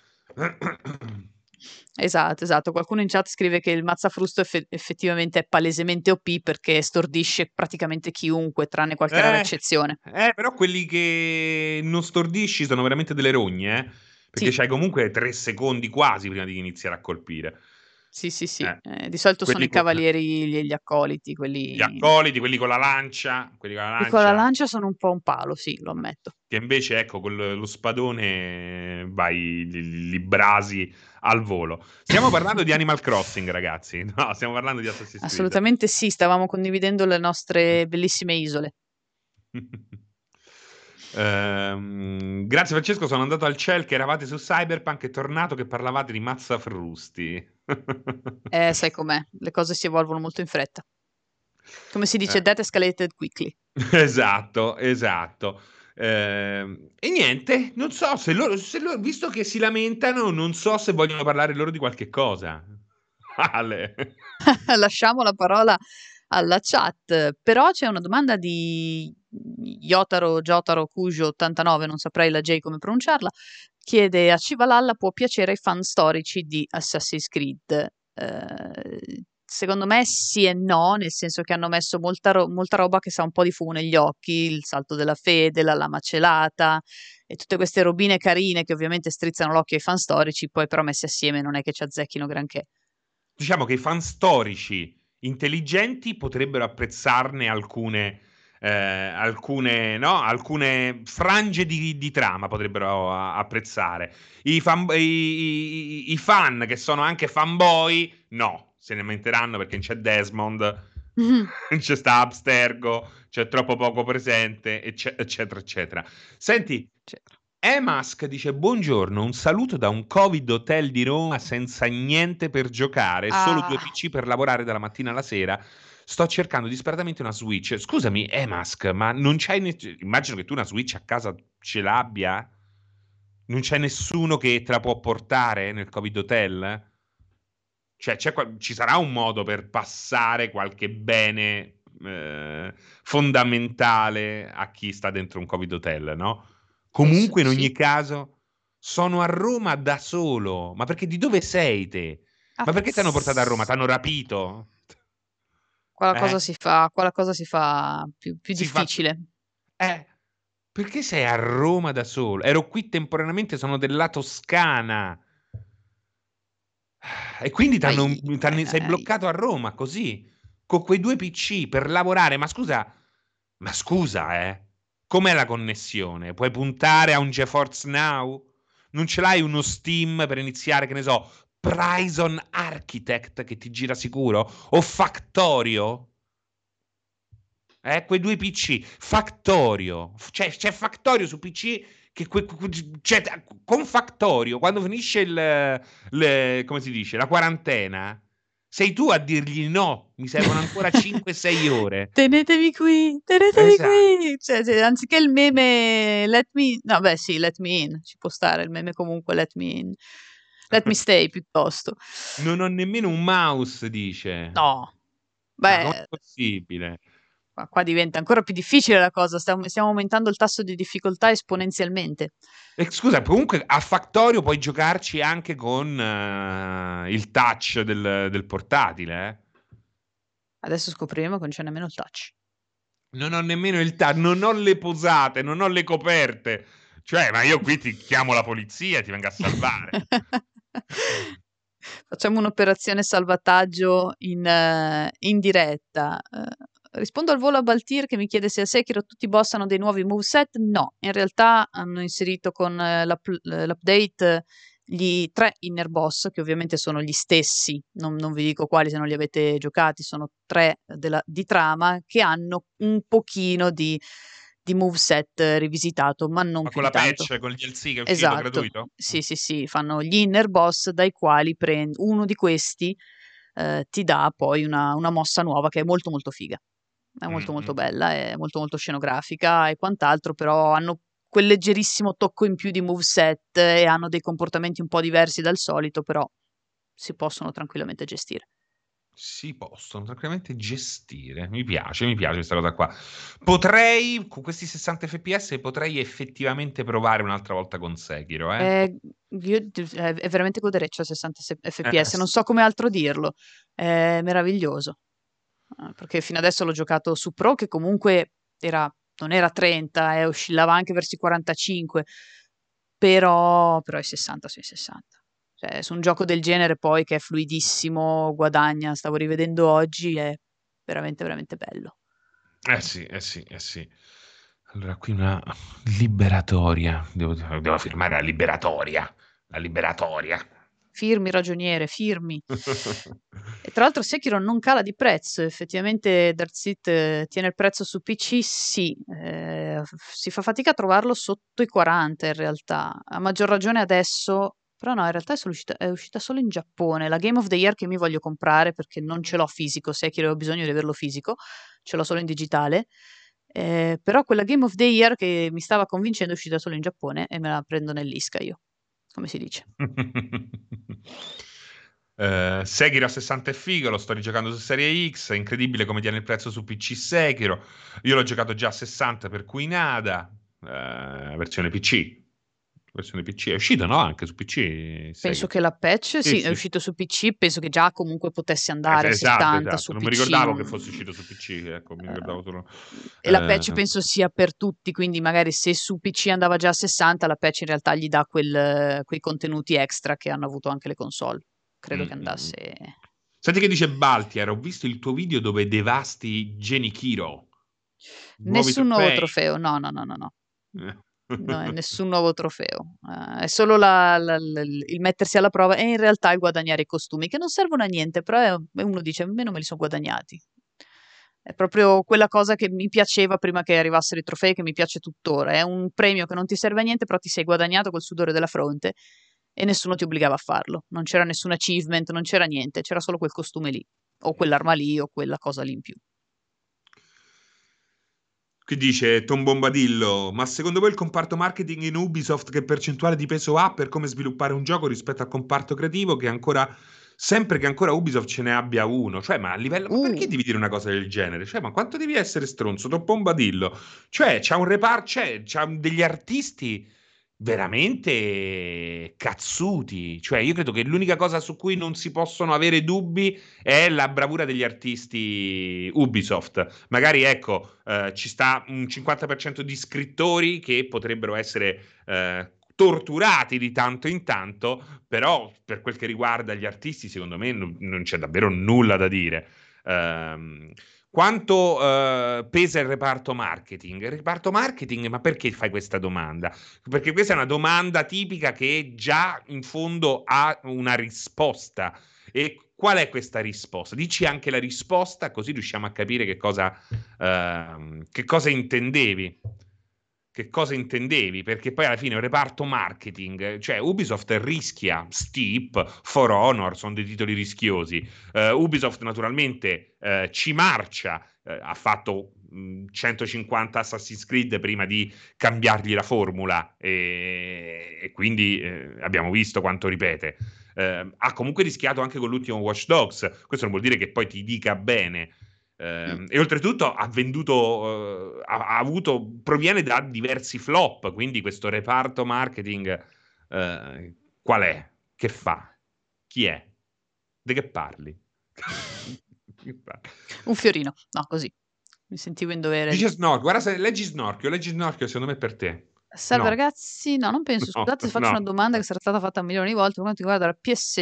Esatto, esatto. Qualcuno in chat scrive che il mazzafrusto eff- effettivamente è palesemente OP perché stordisce praticamente chiunque, tranne qualche eh, rara eccezione. Eh, però quelli che non stordisci sono veramente delle rogne, eh? Perché sì. c'hai comunque tre secondi quasi prima di iniziare a colpire. Sì, sì, sì. Eh. Eh, di solito quelli sono i cavalieri, gli, gli accoliti, quelli... Gli accoliti, quelli con la lancia. Quelli con la lancia. con la lancia sono un po' un palo, sì, lo ammetto. Che invece, ecco, con lo spadone vai, li, li brasi al volo. Stiamo parlando di Animal Crossing, ragazzi. No, stiamo parlando di Assassin's Creed. Assolutamente sì, stavamo condividendo le nostre bellissime isole. Ehm, grazie Francesco, sono andato al ciel che eravate su Cyberpunk e tornato che parlavate di mazza frusti. eh, sai com'è, le cose si evolvono molto in fretta. Come si dice, eh. that escalated quickly. esatto, esatto. Eh, e niente, non so se loro, se loro, visto che si lamentano, non so se vogliono parlare loro di qualche cosa. Ale. Lasciamo la parola alla chat, però c'è una domanda di Yotaro Jotaro Kujo 89, non saprei la J come pronunciarla, chiede a Civalalla può piacere ai fan storici di Assassin's Creed. Eh, secondo me sì e no, nel senso che hanno messo molta, ro- molta roba che sa un po' di fumo negli occhi, il salto della fede, la lama celata e tutte queste robine carine che ovviamente strizzano l'occhio ai fan storici, poi però messi assieme non è che ci azzecchino granché. Diciamo che i fan storici intelligenti potrebbero apprezzarne alcune eh, alcune, no? alcune frange di, di, trama potrebbero apprezzare. I fan, i, i, I fan, che sono anche fanboy, no, se ne menteranno perché c'è Desmond, mm-hmm. c'è sta Abstergo, c'è troppo poco presente, eccetera, eccetera. Senti, Emask dice buongiorno, un saluto da un Covid hotel di Roma senza niente per giocare, ah. solo due PC per lavorare dalla mattina alla sera sto cercando disperatamente una Switch. Scusami, Emask, ma non c'hai. Ne- immagino che tu una Switch a casa ce l'abbia? Non c'è nessuno che te la può portare nel Covid Hotel? Cioè, ci sarà un modo per passare qualche bene eh, fondamentale a chi sta dentro un Covid Hotel, no? Comunque, in ogni sì. caso, sono a Roma da solo. Ma perché di dove sei te? Ah, ma perché ti hanno portato a Roma? Ti hanno rapito? Quella eh? si fa, quella cosa si fa più, più si difficile. Fa... Eh, perché sei a Roma da solo? Ero qui temporaneamente, sono della Toscana. E quindi t'hanno, t'hanno, sei bloccato a Roma così, con quei due PC per lavorare. Ma scusa, ma scusa, eh. Com'è la connessione? Puoi puntare a un GeForce Now? Non ce l'hai uno Steam per iniziare, che ne so, Prison Architect che ti gira sicuro? O Factorio? Eh, quei due PC. Factorio. C'è, c'è Factorio su PC che que, cioè, con Factorio, quando finisce il, il, come si dice, la quarantena, sei tu a dirgli no, mi servono ancora 5-6 ore. Tenetevi qui, tenetevi esatto. qui. Cioè, cioè, anziché il meme let me, no beh sì, let me in, ci può stare il meme comunque let me in. Let me stay piuttosto. Non ho nemmeno un mouse, dice. No. Beh, non è possibile. Qua, qua, diventa ancora più difficile la cosa, stiamo, stiamo aumentando il tasso di difficoltà esponenzialmente. E, scusa, comunque a Factorio puoi giocarci anche con uh, il touch del, del portatile, eh? Adesso scopriremo che non c'è nemmeno il touch. Non ho nemmeno il touch, non ho le posate, non ho le coperte. Cioè, ma io qui ti chiamo la polizia e ti vengo a salvare. Facciamo un'operazione salvataggio in, uh, in diretta. Uh, rispondo al volo a Baltir che mi chiede se a Sekiro tutti i boss hanno dei nuovi moveset. No, in realtà hanno inserito con uh, l'app- l'update gli tre inner boss, che ovviamente sono gli stessi, non, non, vi dico quali se non li avete giocati, sono tre della, di trama, che hanno un pochino di di moveset rivisitato, ma non ma con la patch, con il DLC che è esatto. gratuito? Sì, sì, sì, fanno gli inner boss dai quali prendi uno di questi eh, ti dà poi una, una, mossa nuova che è molto molto figa. È molto molto bella, è molto molto scenografica e quant'altro, però hanno quel leggerissimo tocco in più di moveset e hanno dei comportamenti un po' diversi dal solito, però si possono tranquillamente gestire si possono tranquillamente gestire. Mi piace, mi piace questa cosa qua. Potrei, con questi 60 fps, potrei effettivamente provare un'altra volta con Sekiro. Eh? Eh, è veramente godereccio a 60 fps, eh, non so come altro dirlo. È meraviglioso. Ah, perché fino adesso l'ho giocato su Pro, che comunque era, non era 30, eh, oscillava anche verso i 45, però, però i 60 sui 60. Cioè, su un gioco del genere poi che è fluidissimo, guadagna, stavo rivedendo oggi, è veramente, veramente bello. Eh sì, eh sì, eh sì. Allora, qui una liberatoria. Devo, devo firmare la liberatoria. La liberatoria. Firmi, ragioniere, firmi. e tra l'altro Sekiro non cala di prezzo, effettivamente Darkseid eh, tiene il prezzo su PC, sì, eh, si fa fatica a trovarlo sotto i 40 in realtà, a maggior ragione adesso però no, in realtà è, uscita, è, uscita, solo in Giappone. La Game of the Year che mi voglio comprare perché non ce l'ho fisico, se ho bisogno di averlo fisico, ce l'ho solo in digitale. Eh, però quella Game of the Year che mi stava convincendo è uscita solo in Giappone e me la prendo nell'isca io, come si dice. Uh, Sekiro a 60 è figo, lo sto rigiocando su Serie X, è incredibile come tiene il prezzo su PC Sekiro. Io l'ho giocato già a 60 per cui nada, uh, versione PC versione PC. È uscita, no? Anche su PC. Penso che la patch, sì, sì, è uscito su PC. Penso che già comunque potesse andare eh, esatto, 70 esatto. su non PC. mi ricordavo che fosse uscito su PC, ecco, mi ricordavo solo... E la patch eh. penso sia per tutti, quindi magari se su PC andava già a 60, la patch in realtà gli dà quel, quei contenuti extra che hanno avuto anche le console. Credo mm. che andasse... Senti che dice Baltier, ho visto il tuo video dove devasti Genichiro. Nessun nuovo trofeo, no, no, no, no, no. Eh no, è nessun nuovo trofeo, uh, è solo la, la, la, il mettersi alla prova e in realtà il guadagnare i costumi, che non servono a niente, però è, uno dice, almeno me li sono guadagnati. È proprio quella cosa che mi piaceva prima che arrivassero i trofei, che mi piace tuttora. È un premio che non ti serve a niente, però ti sei guadagnato col sudore della fronte e nessuno ti obbligava a farlo. Non c'era nessun achievement, non c'era niente, c'era solo quel costume lì, o quell'arma lì, o quella cosa lì in più. Qui dice Tom Bombadillo, ma secondo voi il comparto marketing in Ubisoft che percentuale di peso ha per come sviluppare un gioco rispetto al comparto creativo che ancora sempre che ancora Ubisoft ce ne abbia uno, cioè ma a livello uh. ma perché devi dire una cosa del genere? Cioè, ma quanto devi essere stronzo, Tom Bombadillo? Cioè, c'ha un reparto, cioè, c'ha degli artisti veramente cazzuti. Cioè, io credo che l'unica cosa su cui non si possono avere dubbi è la bravura degli artisti Ubisoft. Magari, ecco, eh, ci sta un 50% di scrittori che potrebbero essere eh, torturati di tanto in tanto, però per quel che riguarda gli artisti, secondo me non, non c'è davvero nulla da dire. Um, quanto uh, pesa il reparto marketing? Il reparto marketing, ma perché fai questa domanda? Perché questa è una domanda tipica che già in fondo ha una risposta. E qual è questa risposta? Dici anche la risposta, così riusciamo a capire che cosa, uh, che cosa intendevi che cosa intendevi, perché poi alla fine un reparto marketing, cioè Ubisoft rischia, Steep, For Honor, sono dei titoli rischiosi, uh, Ubisoft naturalmente uh, ci marcia, uh, ha fatto 150 Assassin's Creed prima di cambiargli la formula e, e quindi abbiamo visto quanto ripete. ha comunque rischiato anche con l'ultimo Watch Dogs, questo non vuol dire che poi ti dica bene, eh, e oltretutto ha venduto, eh, ha, ha, avuto, proviene da diversi flop, quindi questo reparto marketing eh, qual è? Che fa? Chi è? Di che parli? Un fiorino, no, così. Mi sentivo in dovere. Dice Snorchio, guarda se leggi Snorchio, leggi Snorchio secondo me per te. Salve no. ragazzi, no, non penso, scusate no, se faccio no. una domanda che sarà stata fatta milioni di volte per quanto riguarda la PS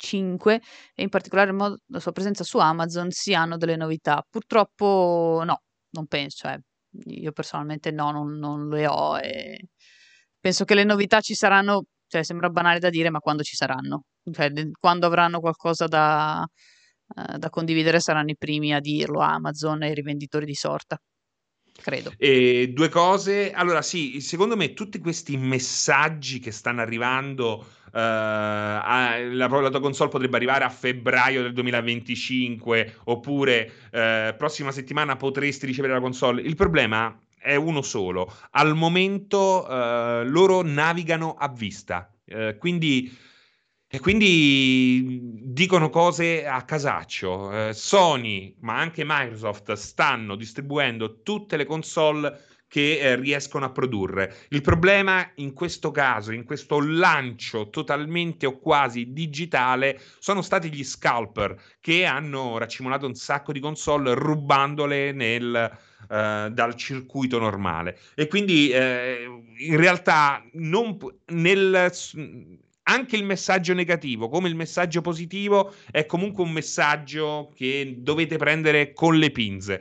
5 e in particolare modo la sua presenza su Amazon si hanno delle novità. Purtroppo no, non penso, cioè, io personalmente no, non, non le ho e penso che le novità ci saranno, cioè sembra banale da dire, ma quando ci saranno, cioè quando avranno qualcosa da, uh, da condividere saranno i primi a dirlo Amazon e i rivenditori di sorta credo. E due cose, allora sì, secondo me tutti questi messaggi che stanno arrivando, la, la, tua console potrebbe arrivare a febbraio del 2025 oppure uh, prossima settimana potresti ricevere la console. Il problema è uno solo, al momento uh, loro navigano a vista, quindi e quindi dicono cose a casaccio. Eh, Sony, ma anche Microsoft, stanno distribuendo tutte le console che eh, riescono a produrre. Il problema in questo caso, in questo lancio totalmente o quasi digitale, sono stati gli scalper che hanno raccimolato un sacco di console rubandole nel, Uh, dal circuito normale. E quindi uh, in realtà non, nel, anche il messaggio negativo come il messaggio positivo è comunque un messaggio che dovete prendere con le pinze.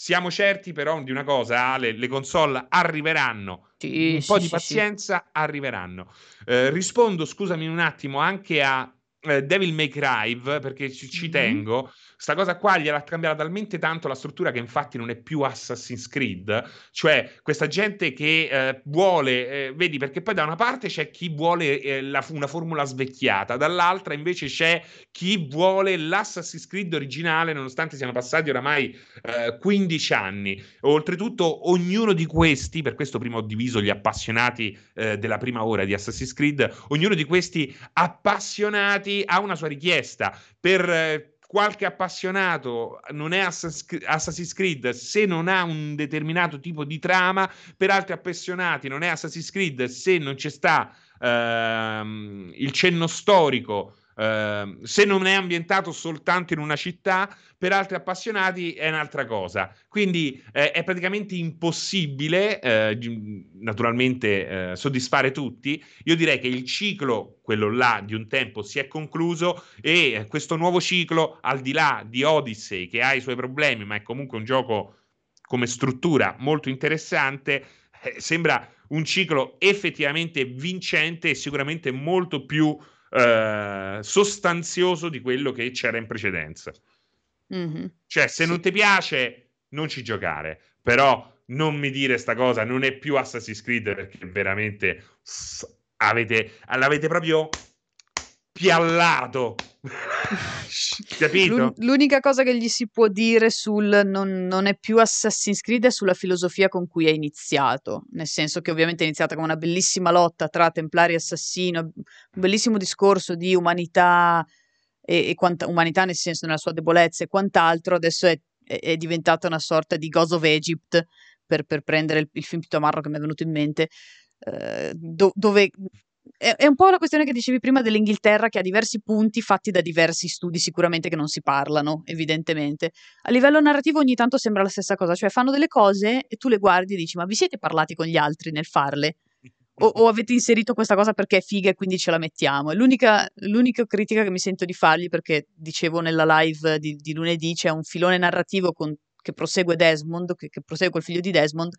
Siamo certi però di una cosa, Ale, le console arriveranno, sì, un sì, po' di sì, pazienza arriveranno. Eh, rispondo, scusami un attimo, anche a eh, Devil May Cry perché ci, ci mm-hmm. tengo Sta cosa qua gliel'ha cambiata talmente tanto la struttura che infatti non è più Assassin's Creed, cioè questa gente che eh, vuole, eh, vedi perché poi da una parte c'è chi vuole eh, la, una formula svecchiata, dall'altra invece c'è chi vuole l'Assassin's Creed originale nonostante siano passati oramai 15 eh, anni. Oltretutto ognuno di questi, per questo prima ho diviso gli appassionati eh, della prima ora di Assassin's Creed, ognuno di questi appassionati ha una sua richiesta per eh, qualche appassionato non è Assassin's Creed se non ha un determinato tipo di trama, per altri appassionati non è Assassin's Creed se non c'è sta ehm, il cenno storico Uh, se non è ambientato soltanto in una città, per altri appassionati è un'altra cosa. Quindi eh, è praticamente impossibile, eh, naturalmente, eh, soddisfare tutti. Io direi che il ciclo, quello là di un tempo, si è concluso e questo nuovo ciclo, al di là di Odyssey, che ha i suoi problemi, ma è comunque un gioco come struttura molto interessante, eh, sembra un ciclo effettivamente vincente e sicuramente molto più eh, sostanzioso di quello che c'era in precedenza. Mm-hmm. Cioè, se sì. non ti piace, non ci giocare. Però non mi dire sta cosa, non è più Assassin's Creed perché veramente avete, l'avete proprio piallato. Capito? L'unica cosa che gli si può dire sul non, non, è più Assassin's Creed è sulla filosofia con cui è iniziato, nel senso che ovviamente è iniziata come una bellissima lotta tra Templari e Assassino, un bellissimo discorso di umanità e, e quanta, umanità nel senso nella sua debolezza e quant'altro, adesso è, è, è diventata una sorta di Ghost of Egypt per, per prendere il, il, film più tamarro che mi è venuto in mente, eh, do, dove è, un po' la questione che dicevi prima dell'Inghilterra che ha diversi punti fatti da diversi studi sicuramente che non si parlano, evidentemente. A livello narrativo ogni tanto sembra la stessa cosa, cioè fanno delle cose e tu le guardi e dici ma vi siete parlati con gli altri nel farle? O, o avete inserito questa cosa perché è figa e quindi ce la mettiamo? l'unica, l'unica critica che mi sento di fargli, perché dicevo nella live di, di lunedì, c'è un filone narrativo con, che prosegue Desmond, che, che prosegue il figlio di Desmond,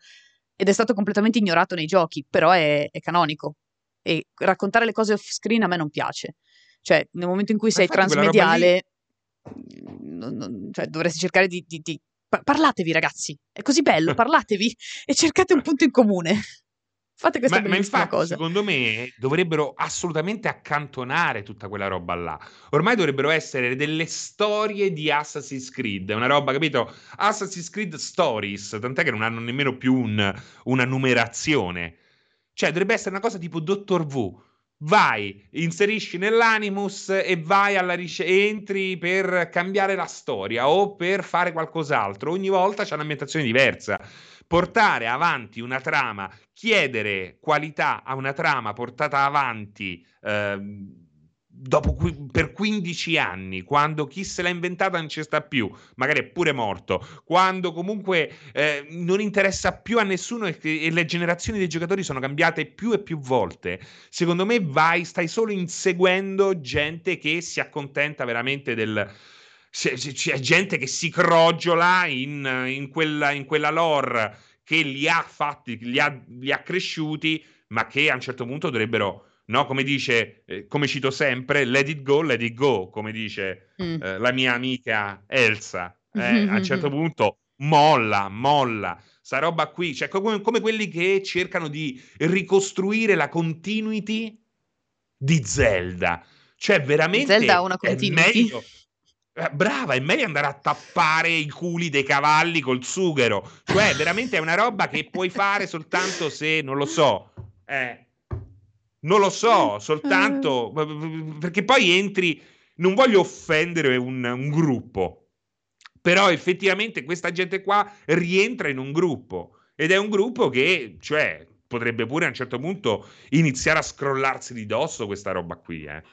ed è stato completamente ignorato nei giochi, però è, è canonico e raccontare le cose off screen a me non piace. Cioè, nel momento in cui sei transmediale, non, non, cioè, dovresti cercare di, di, di, Parlatevi, ragazzi. È così bello, parlatevi e cercate un punto in comune. Fate questa ma, ma infatti, cosa. secondo me, dovrebbero assolutamente accantonare tutta quella roba là. Ormai dovrebbero essere delle storie di Assassin's Creed, una roba, capito? Assassin's Creed Stories, tant'è che non hanno nemmeno più un, una numerazione. Cioè, dovrebbe essere una cosa tipo Dottor V. Vai, inserisci nell'animus e vai alla ricerca, entri per cambiare la storia o per fare qualcos'altro. Ogni volta c'è un'ambientazione diversa. Portare avanti una trama, chiedere qualità a una trama portata avanti. Eh, dopo per 15 anni, quando chi se l'ha inventata non ci sta più, magari è pure morto, quando comunque eh, non interessa più a nessuno e, e, le generazioni dei giocatori sono cambiate più e più volte, secondo me vai, stai solo inseguendo gente che si accontenta veramente del... C'è, gente che si crogiola in, in, quella, in quella lore che li ha fatti, li ha, li ha cresciuti, ma che a un certo punto dovrebbero no? Come dice, eh, come cito sempre, let it go, let it go, come dice mm. eh, la mia amica Elsa. Eh, a un certo punto molla, molla. Sta roba qui, cioè come, come quelli che cercano di ricostruire la continuity di Zelda. Cioè, veramente Zelda ha una continuity. Meglio, eh, brava, è meglio andare a tappare i culi dei cavalli col sughero. Cioè, veramente è una roba che puoi fare soltanto se, non lo so, eh, non lo so, soltanto perché poi entri. Non voglio offendere un, un gruppo, però effettivamente questa gente qua rientra in un gruppo ed è un gruppo che, cioè, potrebbe pure a un certo punto iniziare a scrollarsi di dosso questa roba qui, eh.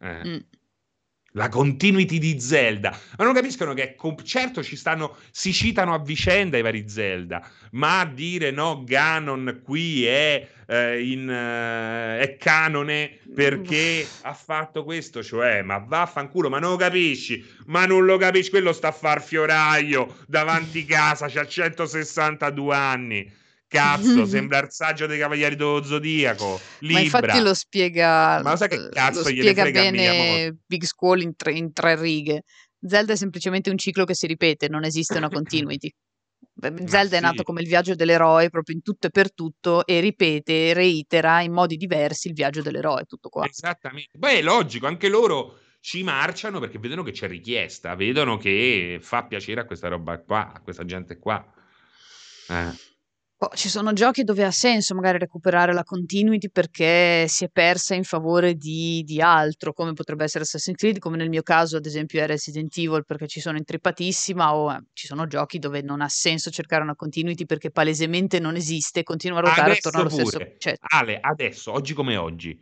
eh. Mm la continuity di Zelda, ma non capiscono che certo ci stanno, si citano a vicenda i vari Zelda, ma dire no, Ganon qui è, eh, in, eh, è canone perché ha fatto questo, cioè, ma vaffanculo, ma non lo capisci, ma non lo capisci, quello sta a far fioraio davanti casa, c'ha 162 anni. Cazzo, sembra il saggio dei Cavalieri dello Zodiaco. Libra. Ma infatti lo spiega, Ma sai che cazzo lo spiega bene Big Squall in tre, in tre righe. Zelda è semplicemente un ciclo che si ripete, non esiste una continuity. Zelda sì. è nato come il viaggio dell'eroe proprio in tutto e per tutto e ripete, reitera in modi diversi il viaggio dell'eroe, tutto qua. Esattamente. Beh, è logico, anche loro ci marciano perché vedono che c'è richiesta, vedono che fa piacere a questa roba qua, a questa gente qua. Eh. Ci sono giochi dove ha senso magari recuperare la continuity perché si è persa in favore di, di altro, come potrebbe essere Assassin's Creed, come nel mio caso ad esempio è Resident Evil perché ci sono intrippatissima o eh, ci sono giochi dove non ha senso cercare una continuity perché palesemente non esiste, continua a ruotare attorno allo pure. stesso... Cioè... Ale, adesso, oggi come oggi,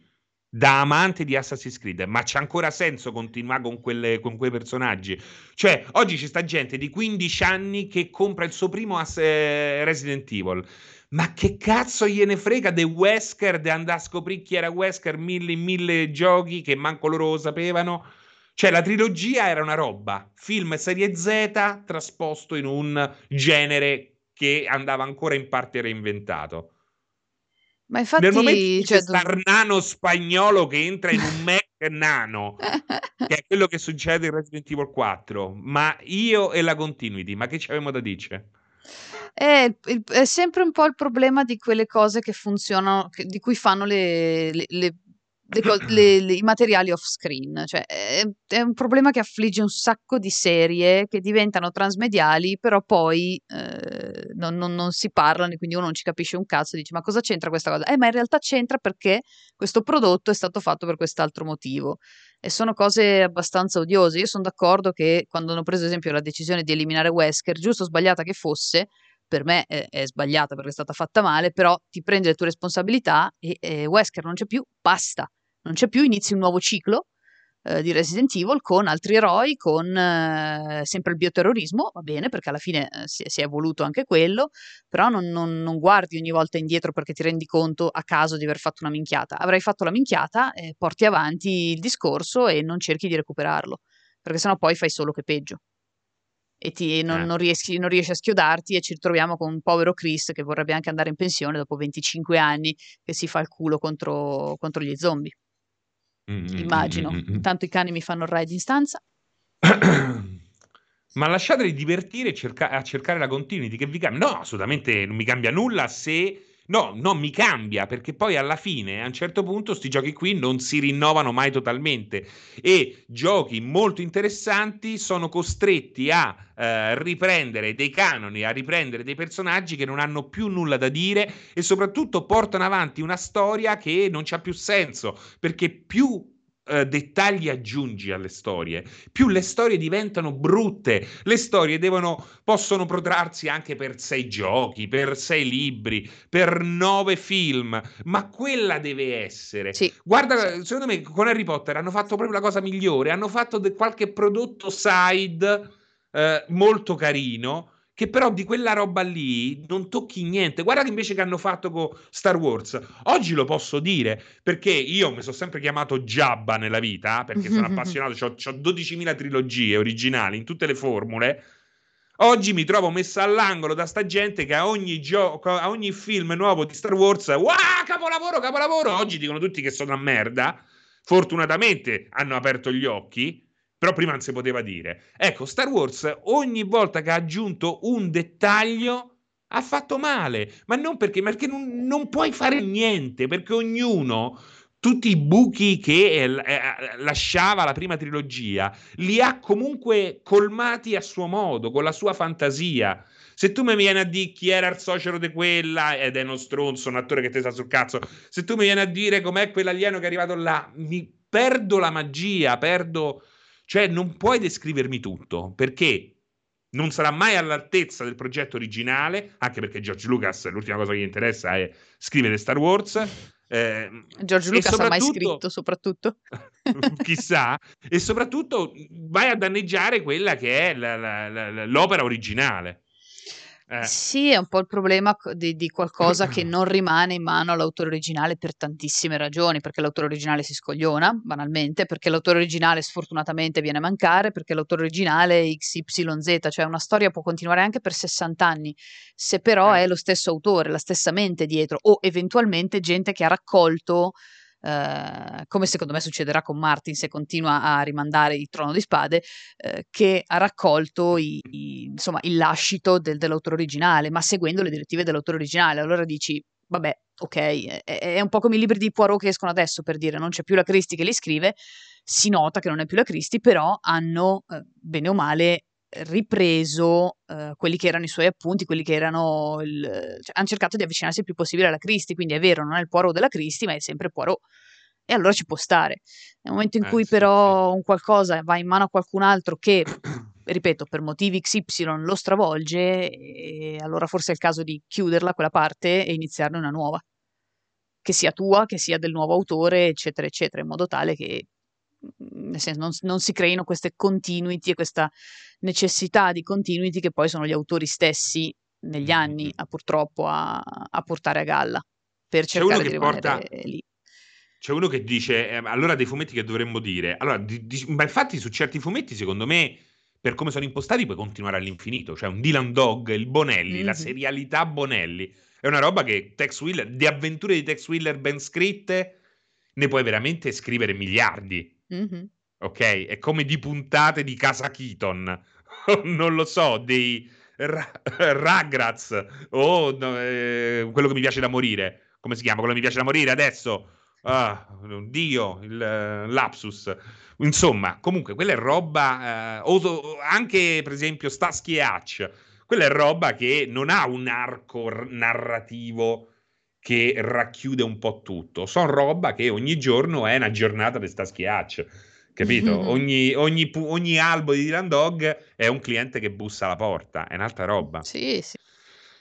da amante di Assassin's Creed, ma c'è ancora senso continuare con, quelle, con, quei personaggi? Cioè, oggi c'è sta gente di 15 anni che compra il suo primo as- eh, Resident Evil. Ma che cazzo gliene frega dei Wesker, di andare a scoprire chi era Wesker, mille, mille giochi che manco loro lo sapevano? Cioè, la trilogia era una roba, film serie Z trasposto in un genere che andava ancora in parte reinventato. Ma infatti, Nel momento in cui cioè, c'è sta nano spagnolo che entra in un Mac nano, che è quello che succede in Resident Evil 4, ma io e la continuity, ma che ci avevamo da dire? È, è, sempre un po' il problema di quelle cose che funzionano, che, di cui fanno le, le, le, le, i materiali off screen. Cioè, è, è, un problema che affligge un sacco di serie che diventano transmediali, però poi eh, non, non, non, si parlano e quindi uno non ci capisce un cazzo e dice: Ma cosa c'entra questa cosa? Eh, ma in realtà c'entra perché questo prodotto è stato fatto per quest'altro motivo. E sono cose abbastanza odiose. Io sono d'accordo che quando hanno preso, ad esempio, la decisione di eliminare Wesker, giusto o sbagliata che fosse, per me è, è, sbagliata perché è stata fatta male, però ti prendi le tue responsabilità e, e Wesker non c'è più, basta, non c'è più, inizi un nuovo ciclo eh, di Resident Evil con altri eroi, con eh, sempre il bioterrorismo, va bene perché alla fine eh, si, si, è evoluto anche quello, però non, non, non, guardi ogni volta indietro perché ti rendi conto a caso di aver fatto una minchiata. Avrai fatto la minchiata, porti avanti il discorso e non cerchi di recuperarlo, perché sennò poi fai solo che peggio e ti, non, eh. non, riesci, non, riesci, a schiodarti e ci ritroviamo con un povero Chris che vorrebbe anche andare in pensione dopo 25 anni che si fa il culo contro, contro gli zombie. Mm-hmm. Immagino. Mm-hmm. Intanto i cani mi fanno il ride in stanza. Ma lasciateli divertire cerca- a cercare la continuity che vi cambia. No, assolutamente non mi cambia nulla se No, non mi cambia perché poi alla fine a un certo punto questi giochi qui non si rinnovano mai totalmente. E giochi molto interessanti sono costretti a eh, riprendere dei canoni, a riprendere dei personaggi che non hanno più nulla da dire e soprattutto portano avanti una storia che non c'ha più senso perché più Uh, dettagli aggiungi alle storie, più le storie diventano brutte. Le storie devono, possono protrarsi anche per sei giochi, per sei libri, per nove film, ma quella deve essere. Sì. Guarda, secondo me con Harry Potter hanno fatto proprio la cosa migliore, hanno fatto de- qualche prodotto side uh, molto carino che però di quella roba lì non tocchi niente. Guarda che invece che hanno fatto con Star Wars. Oggi lo posso dire perché io mi sono sempre chiamato Jabba nella vita, perché sono appassionato, ho 12.000 trilogie originali in tutte le formule. Oggi mi trovo messa all'angolo da sta gente che a ogni, gioco, a ogni film nuovo di Star Wars, wow, capolavoro, capolavoro. Oggi dicono tutti che sono una merda. Fortunatamente hanno aperto gli occhi però prima non si poteva dire. Ecco, Star Wars ogni volta che ha aggiunto un dettaglio ha fatto male, ma non perché, perché non, non puoi fare niente, perché ognuno tutti i buchi che eh, eh, lasciava la prima trilogia li ha comunque colmati a suo modo, con la sua fantasia. Se tu mi vieni a dire chi era il socero di quella ed è uno stronzo, un attore che ti sta sul cazzo, se tu mi vieni a dire com'è quell'alieno che è arrivato là, mi perdo la magia, perdo cioè non puoi descrivermi tutto perché non sarà mai all'altezza del progetto originale, anche perché George Lucas l'ultima cosa che gli interessa è scrivere Star Wars. Eh, George Lucas ha mai scritto soprattutto? chissà, e soprattutto vai a danneggiare quella che è la, la, la, l'opera originale. Eh. Sì, è un po' il problema di, di, qualcosa che non rimane in mano all'autore originale per tantissime ragioni, perché l'autore originale si scogliona, banalmente, perché l'autore originale sfortunatamente viene a mancare, perché l'autore originale XYZ, cioè una storia può continuare anche per 60 anni, se però eh. è lo stesso autore, la stessa mente dietro, o eventualmente gente che ha raccolto Uh, come secondo me succederà con Martin se continua a rimandare il trono di spade, uh, che ha raccolto i, i, insomma, il lascito del, dell'autore originale, ma seguendo le direttive dell'autore originale. Allora dici, vabbè, ok, è, è, un po' come i libri di Poirot che escono adesso, per dire, non c'è più la Christie che li scrive, si nota che non è più la Christie, però hanno, uh, bene o male, ripreso eh, quelli che erano i suoi appunti, quelli che erano il, cioè, hanno cercato di avvicinarsi il più possibile alla Cristi, quindi è vero, non è il Poirot della Cristi, ma è sempre Poirot. E allora ci può stare. Nel momento in eh, cui sì, però sì. un qualcosa va in mano a qualcun altro che, ripeto, per motivi XY lo stravolge, allora forse è il caso di chiuderla quella parte e iniziarne una nuova. Che sia tua, che sia del nuovo autore, eccetera, eccetera, in modo tale che nel senso non, non, si creino queste continuity e questa necessità di continuity che poi sono gli autori stessi negli anni a, purtroppo a, a, portare a galla per cercare di rimanere porta... lì. C'è uno che dice, eh, allora dei fumetti che dovremmo dire? Allora, di, di, ma infatti su certi fumetti, secondo me, per come sono impostati, puoi continuare all'infinito. Cioè un Dylan Dog, il Bonelli, mm-hmm. la serialità Bonelli. È una roba che Tex Wheeler, di avventure di Tex Wheeler ben scritte, ne puoi veramente scrivere miliardi. Mm-hmm. Ok? È come di puntate di Casa Keaton. non lo so, dei ra- Rugrats o no, eh, quello che mi piace da morire. Come si chiama? Quello che mi piace da morire adesso. Ah, Dio, il uh, lapsus. Insomma, comunque, quella è roba. Uh, anche, per esempio, Starsky e Hutch. Quella è roba che non ha un arco narrativo che racchiude un po' tutto. Sono roba che ogni giorno è una giornata di sta schiaccia. Capito? Mm-hmm. Ogni, ogni, ogni, albo di Dylan Dog è un cliente che bussa alla porta, è un'altra roba. Sì, sì.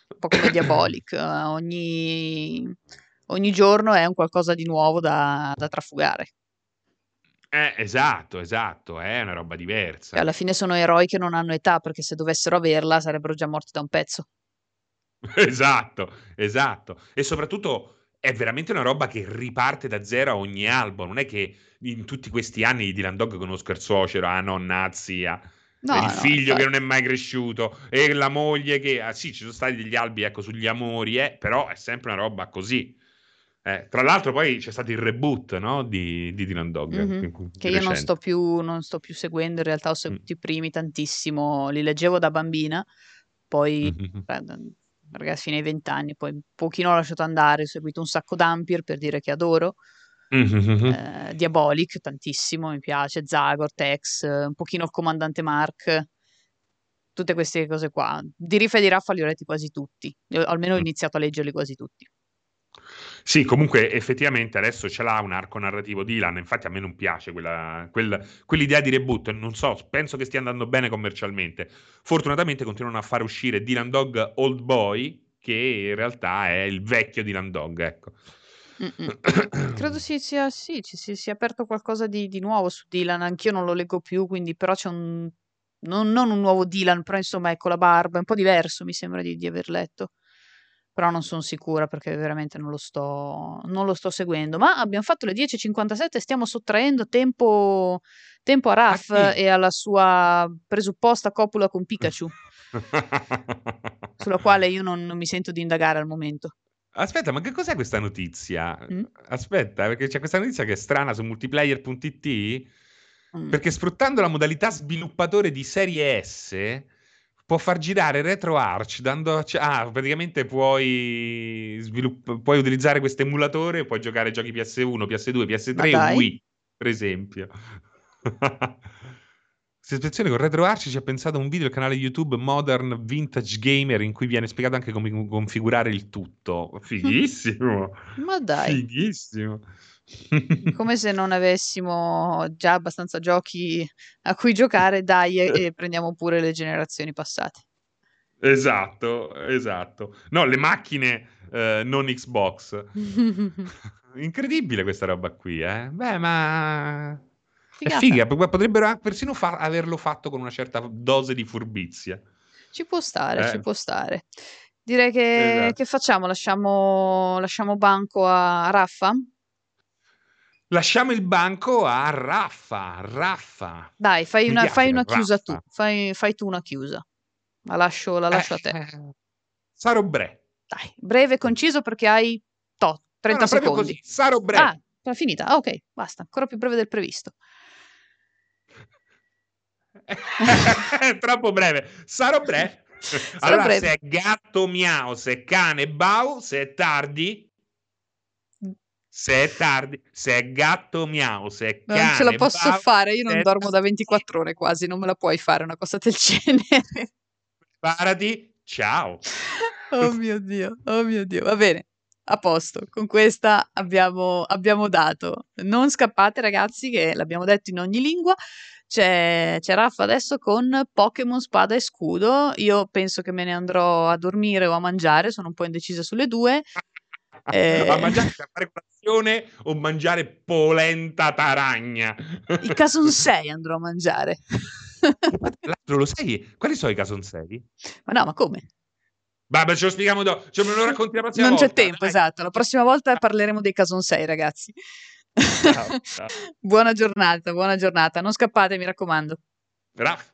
Un po' come Diabolic. ogni, ogni giorno è un qualcosa di nuovo da, da trafugare. Eh, esatto, esatto, è una roba diversa. E alla fine sono eroi che non hanno età, perché se dovessero averla sarebbero già morti da un pezzo. Esatto, esatto. E soprattutto è veramente una roba che riparte da zero a ogni album. Non è che in tutti questi anni di Dylan Dog conosco il suocero, a nonna, zia. No, il no, figlio che non è mai cresciuto e la moglie che ah, sì, ci sono stati degli albi ecco sugli amori, eh, però è sempre una roba così. Eh, tra l'altro, poi c'è stato il reboot no? di, di Dylan Dog mm-hmm. che io non sto, più, non sto, più, seguendo. In realtà ho seguito mm. i primi tantissimo, li leggevo da bambina, poi mm-hmm ragazzi fino ai vent'anni, poi un pochino ho lasciato andare, ho seguito un sacco d'Ampir per dire che adoro, mm-hmm. eh, Diabolic tantissimo, mi piace, Zagor, Tex, un pochino il comandante Mark, tutte queste cose qua. Di Rifa e di Raffa li ho letti quasi tutti, Io, almeno ho mm. iniziato a leggerli quasi tutti. Sì, comunque effettivamente adesso ce l'ha un arco narrativo Dylan, infatti a me non piace quella, quella, quell'idea di reboot, non so, penso che stia andando bene commercialmente. Fortunatamente continuano a fare uscire Dylan Dog Old Boy, che in realtà è il vecchio Dylan Dog, ecco. Credo si sia, sì, ci si sia aperto qualcosa di, di, nuovo su Dylan, anch'io non lo leggo più, quindi però c'è un... Non, non un nuovo Dylan, però insomma ecco la barba, è un po' diverso mi sembra di, di aver letto però non sono sicura perché veramente non lo, sto, non lo sto seguendo. Ma abbiamo fatto le 10.57, stiamo sottraendo tempo, tempo a Raf e alla sua presupposta copula con Pikachu, sulla quale io non, non, mi sento di indagare al momento. Aspetta, ma che cos'è questa notizia? Mm? Aspetta, perché c'è questa notizia che è strana su multiplayer.it. Mm. Perché sfruttando la modalità sviluppatore di serie S può far girare RetroArch dando ah, praticamente puoi, svilupp- puoi utilizzare questo emulatore puoi giocare giochi PS1, PS2, PS3 Wii per esempio ispezione con RetroArch ci ha pensato un video al canale YouTube Modern Vintage Gamer in cui viene spiegato anche come configurare il tutto fighissimo ma dai fighissimo come se non avessimo già abbastanza giochi a cui giocare, dai e, e prendiamo pure le generazioni passate. Esatto, esatto. No, le macchine eh, non Xbox. Incredibile questa roba qui, eh? Beh, ma... Figata. Figa, potrebbero persino fa- averlo fatto con una certa dose di furbizia. Ci può stare, eh. ci può stare. Direi che, esatto. che facciamo? Lasciamo, lasciamo banco a Raffa? Lasciamo il banco a Raffa. Raffa. Dai, fai una, fai una chiusa tu. Fai, fai, tu una chiusa. La lascio, la lascio eh, a te. Eh, sarò bre. Dai, breve e conciso perché hai to, 30 no, no, secondi. Così. Sarò breve. Ah, è finita. Ah, ok, basta. Ancora più breve del previsto. Troppo breve. Sarò breve. allora, breve. se è gatto miau, se è cane bau, se è tardi se è tardi, se è gatto miau, se è cane Non ce la posso bau, fare, io non dormo da 24 ore quasi, non me la puoi fare una cosa del genere. Preparati, ciao. Oh mio Dio, oh mio Dio, va bene. A posto, con questa abbiamo, abbiamo dato. Non scappate ragazzi, che l'abbiamo detto in ogni lingua. C'è, c'è Raffa adesso con Pokémon Spada e Scudo. Io penso che me ne andrò a dormire o a mangiare, sono un po' indecisa sulle due. Eh, A mangiare per fare colazione o mangiare polenta taragna? I casonsei andrò a mangiare. L'altro, lo sai? Quali sono i casonsei? ma no, ma come? Vabbè, ce lo spieghiamo dopo, ce lo racconti la prossima Non c'è volta. tempo, dai. esatto. La prossima volta parleremo dei casonsei, ragazzi. Ciao, ciao. buona giornata, buona giornata. Non scappate, mi raccomando. Raffa.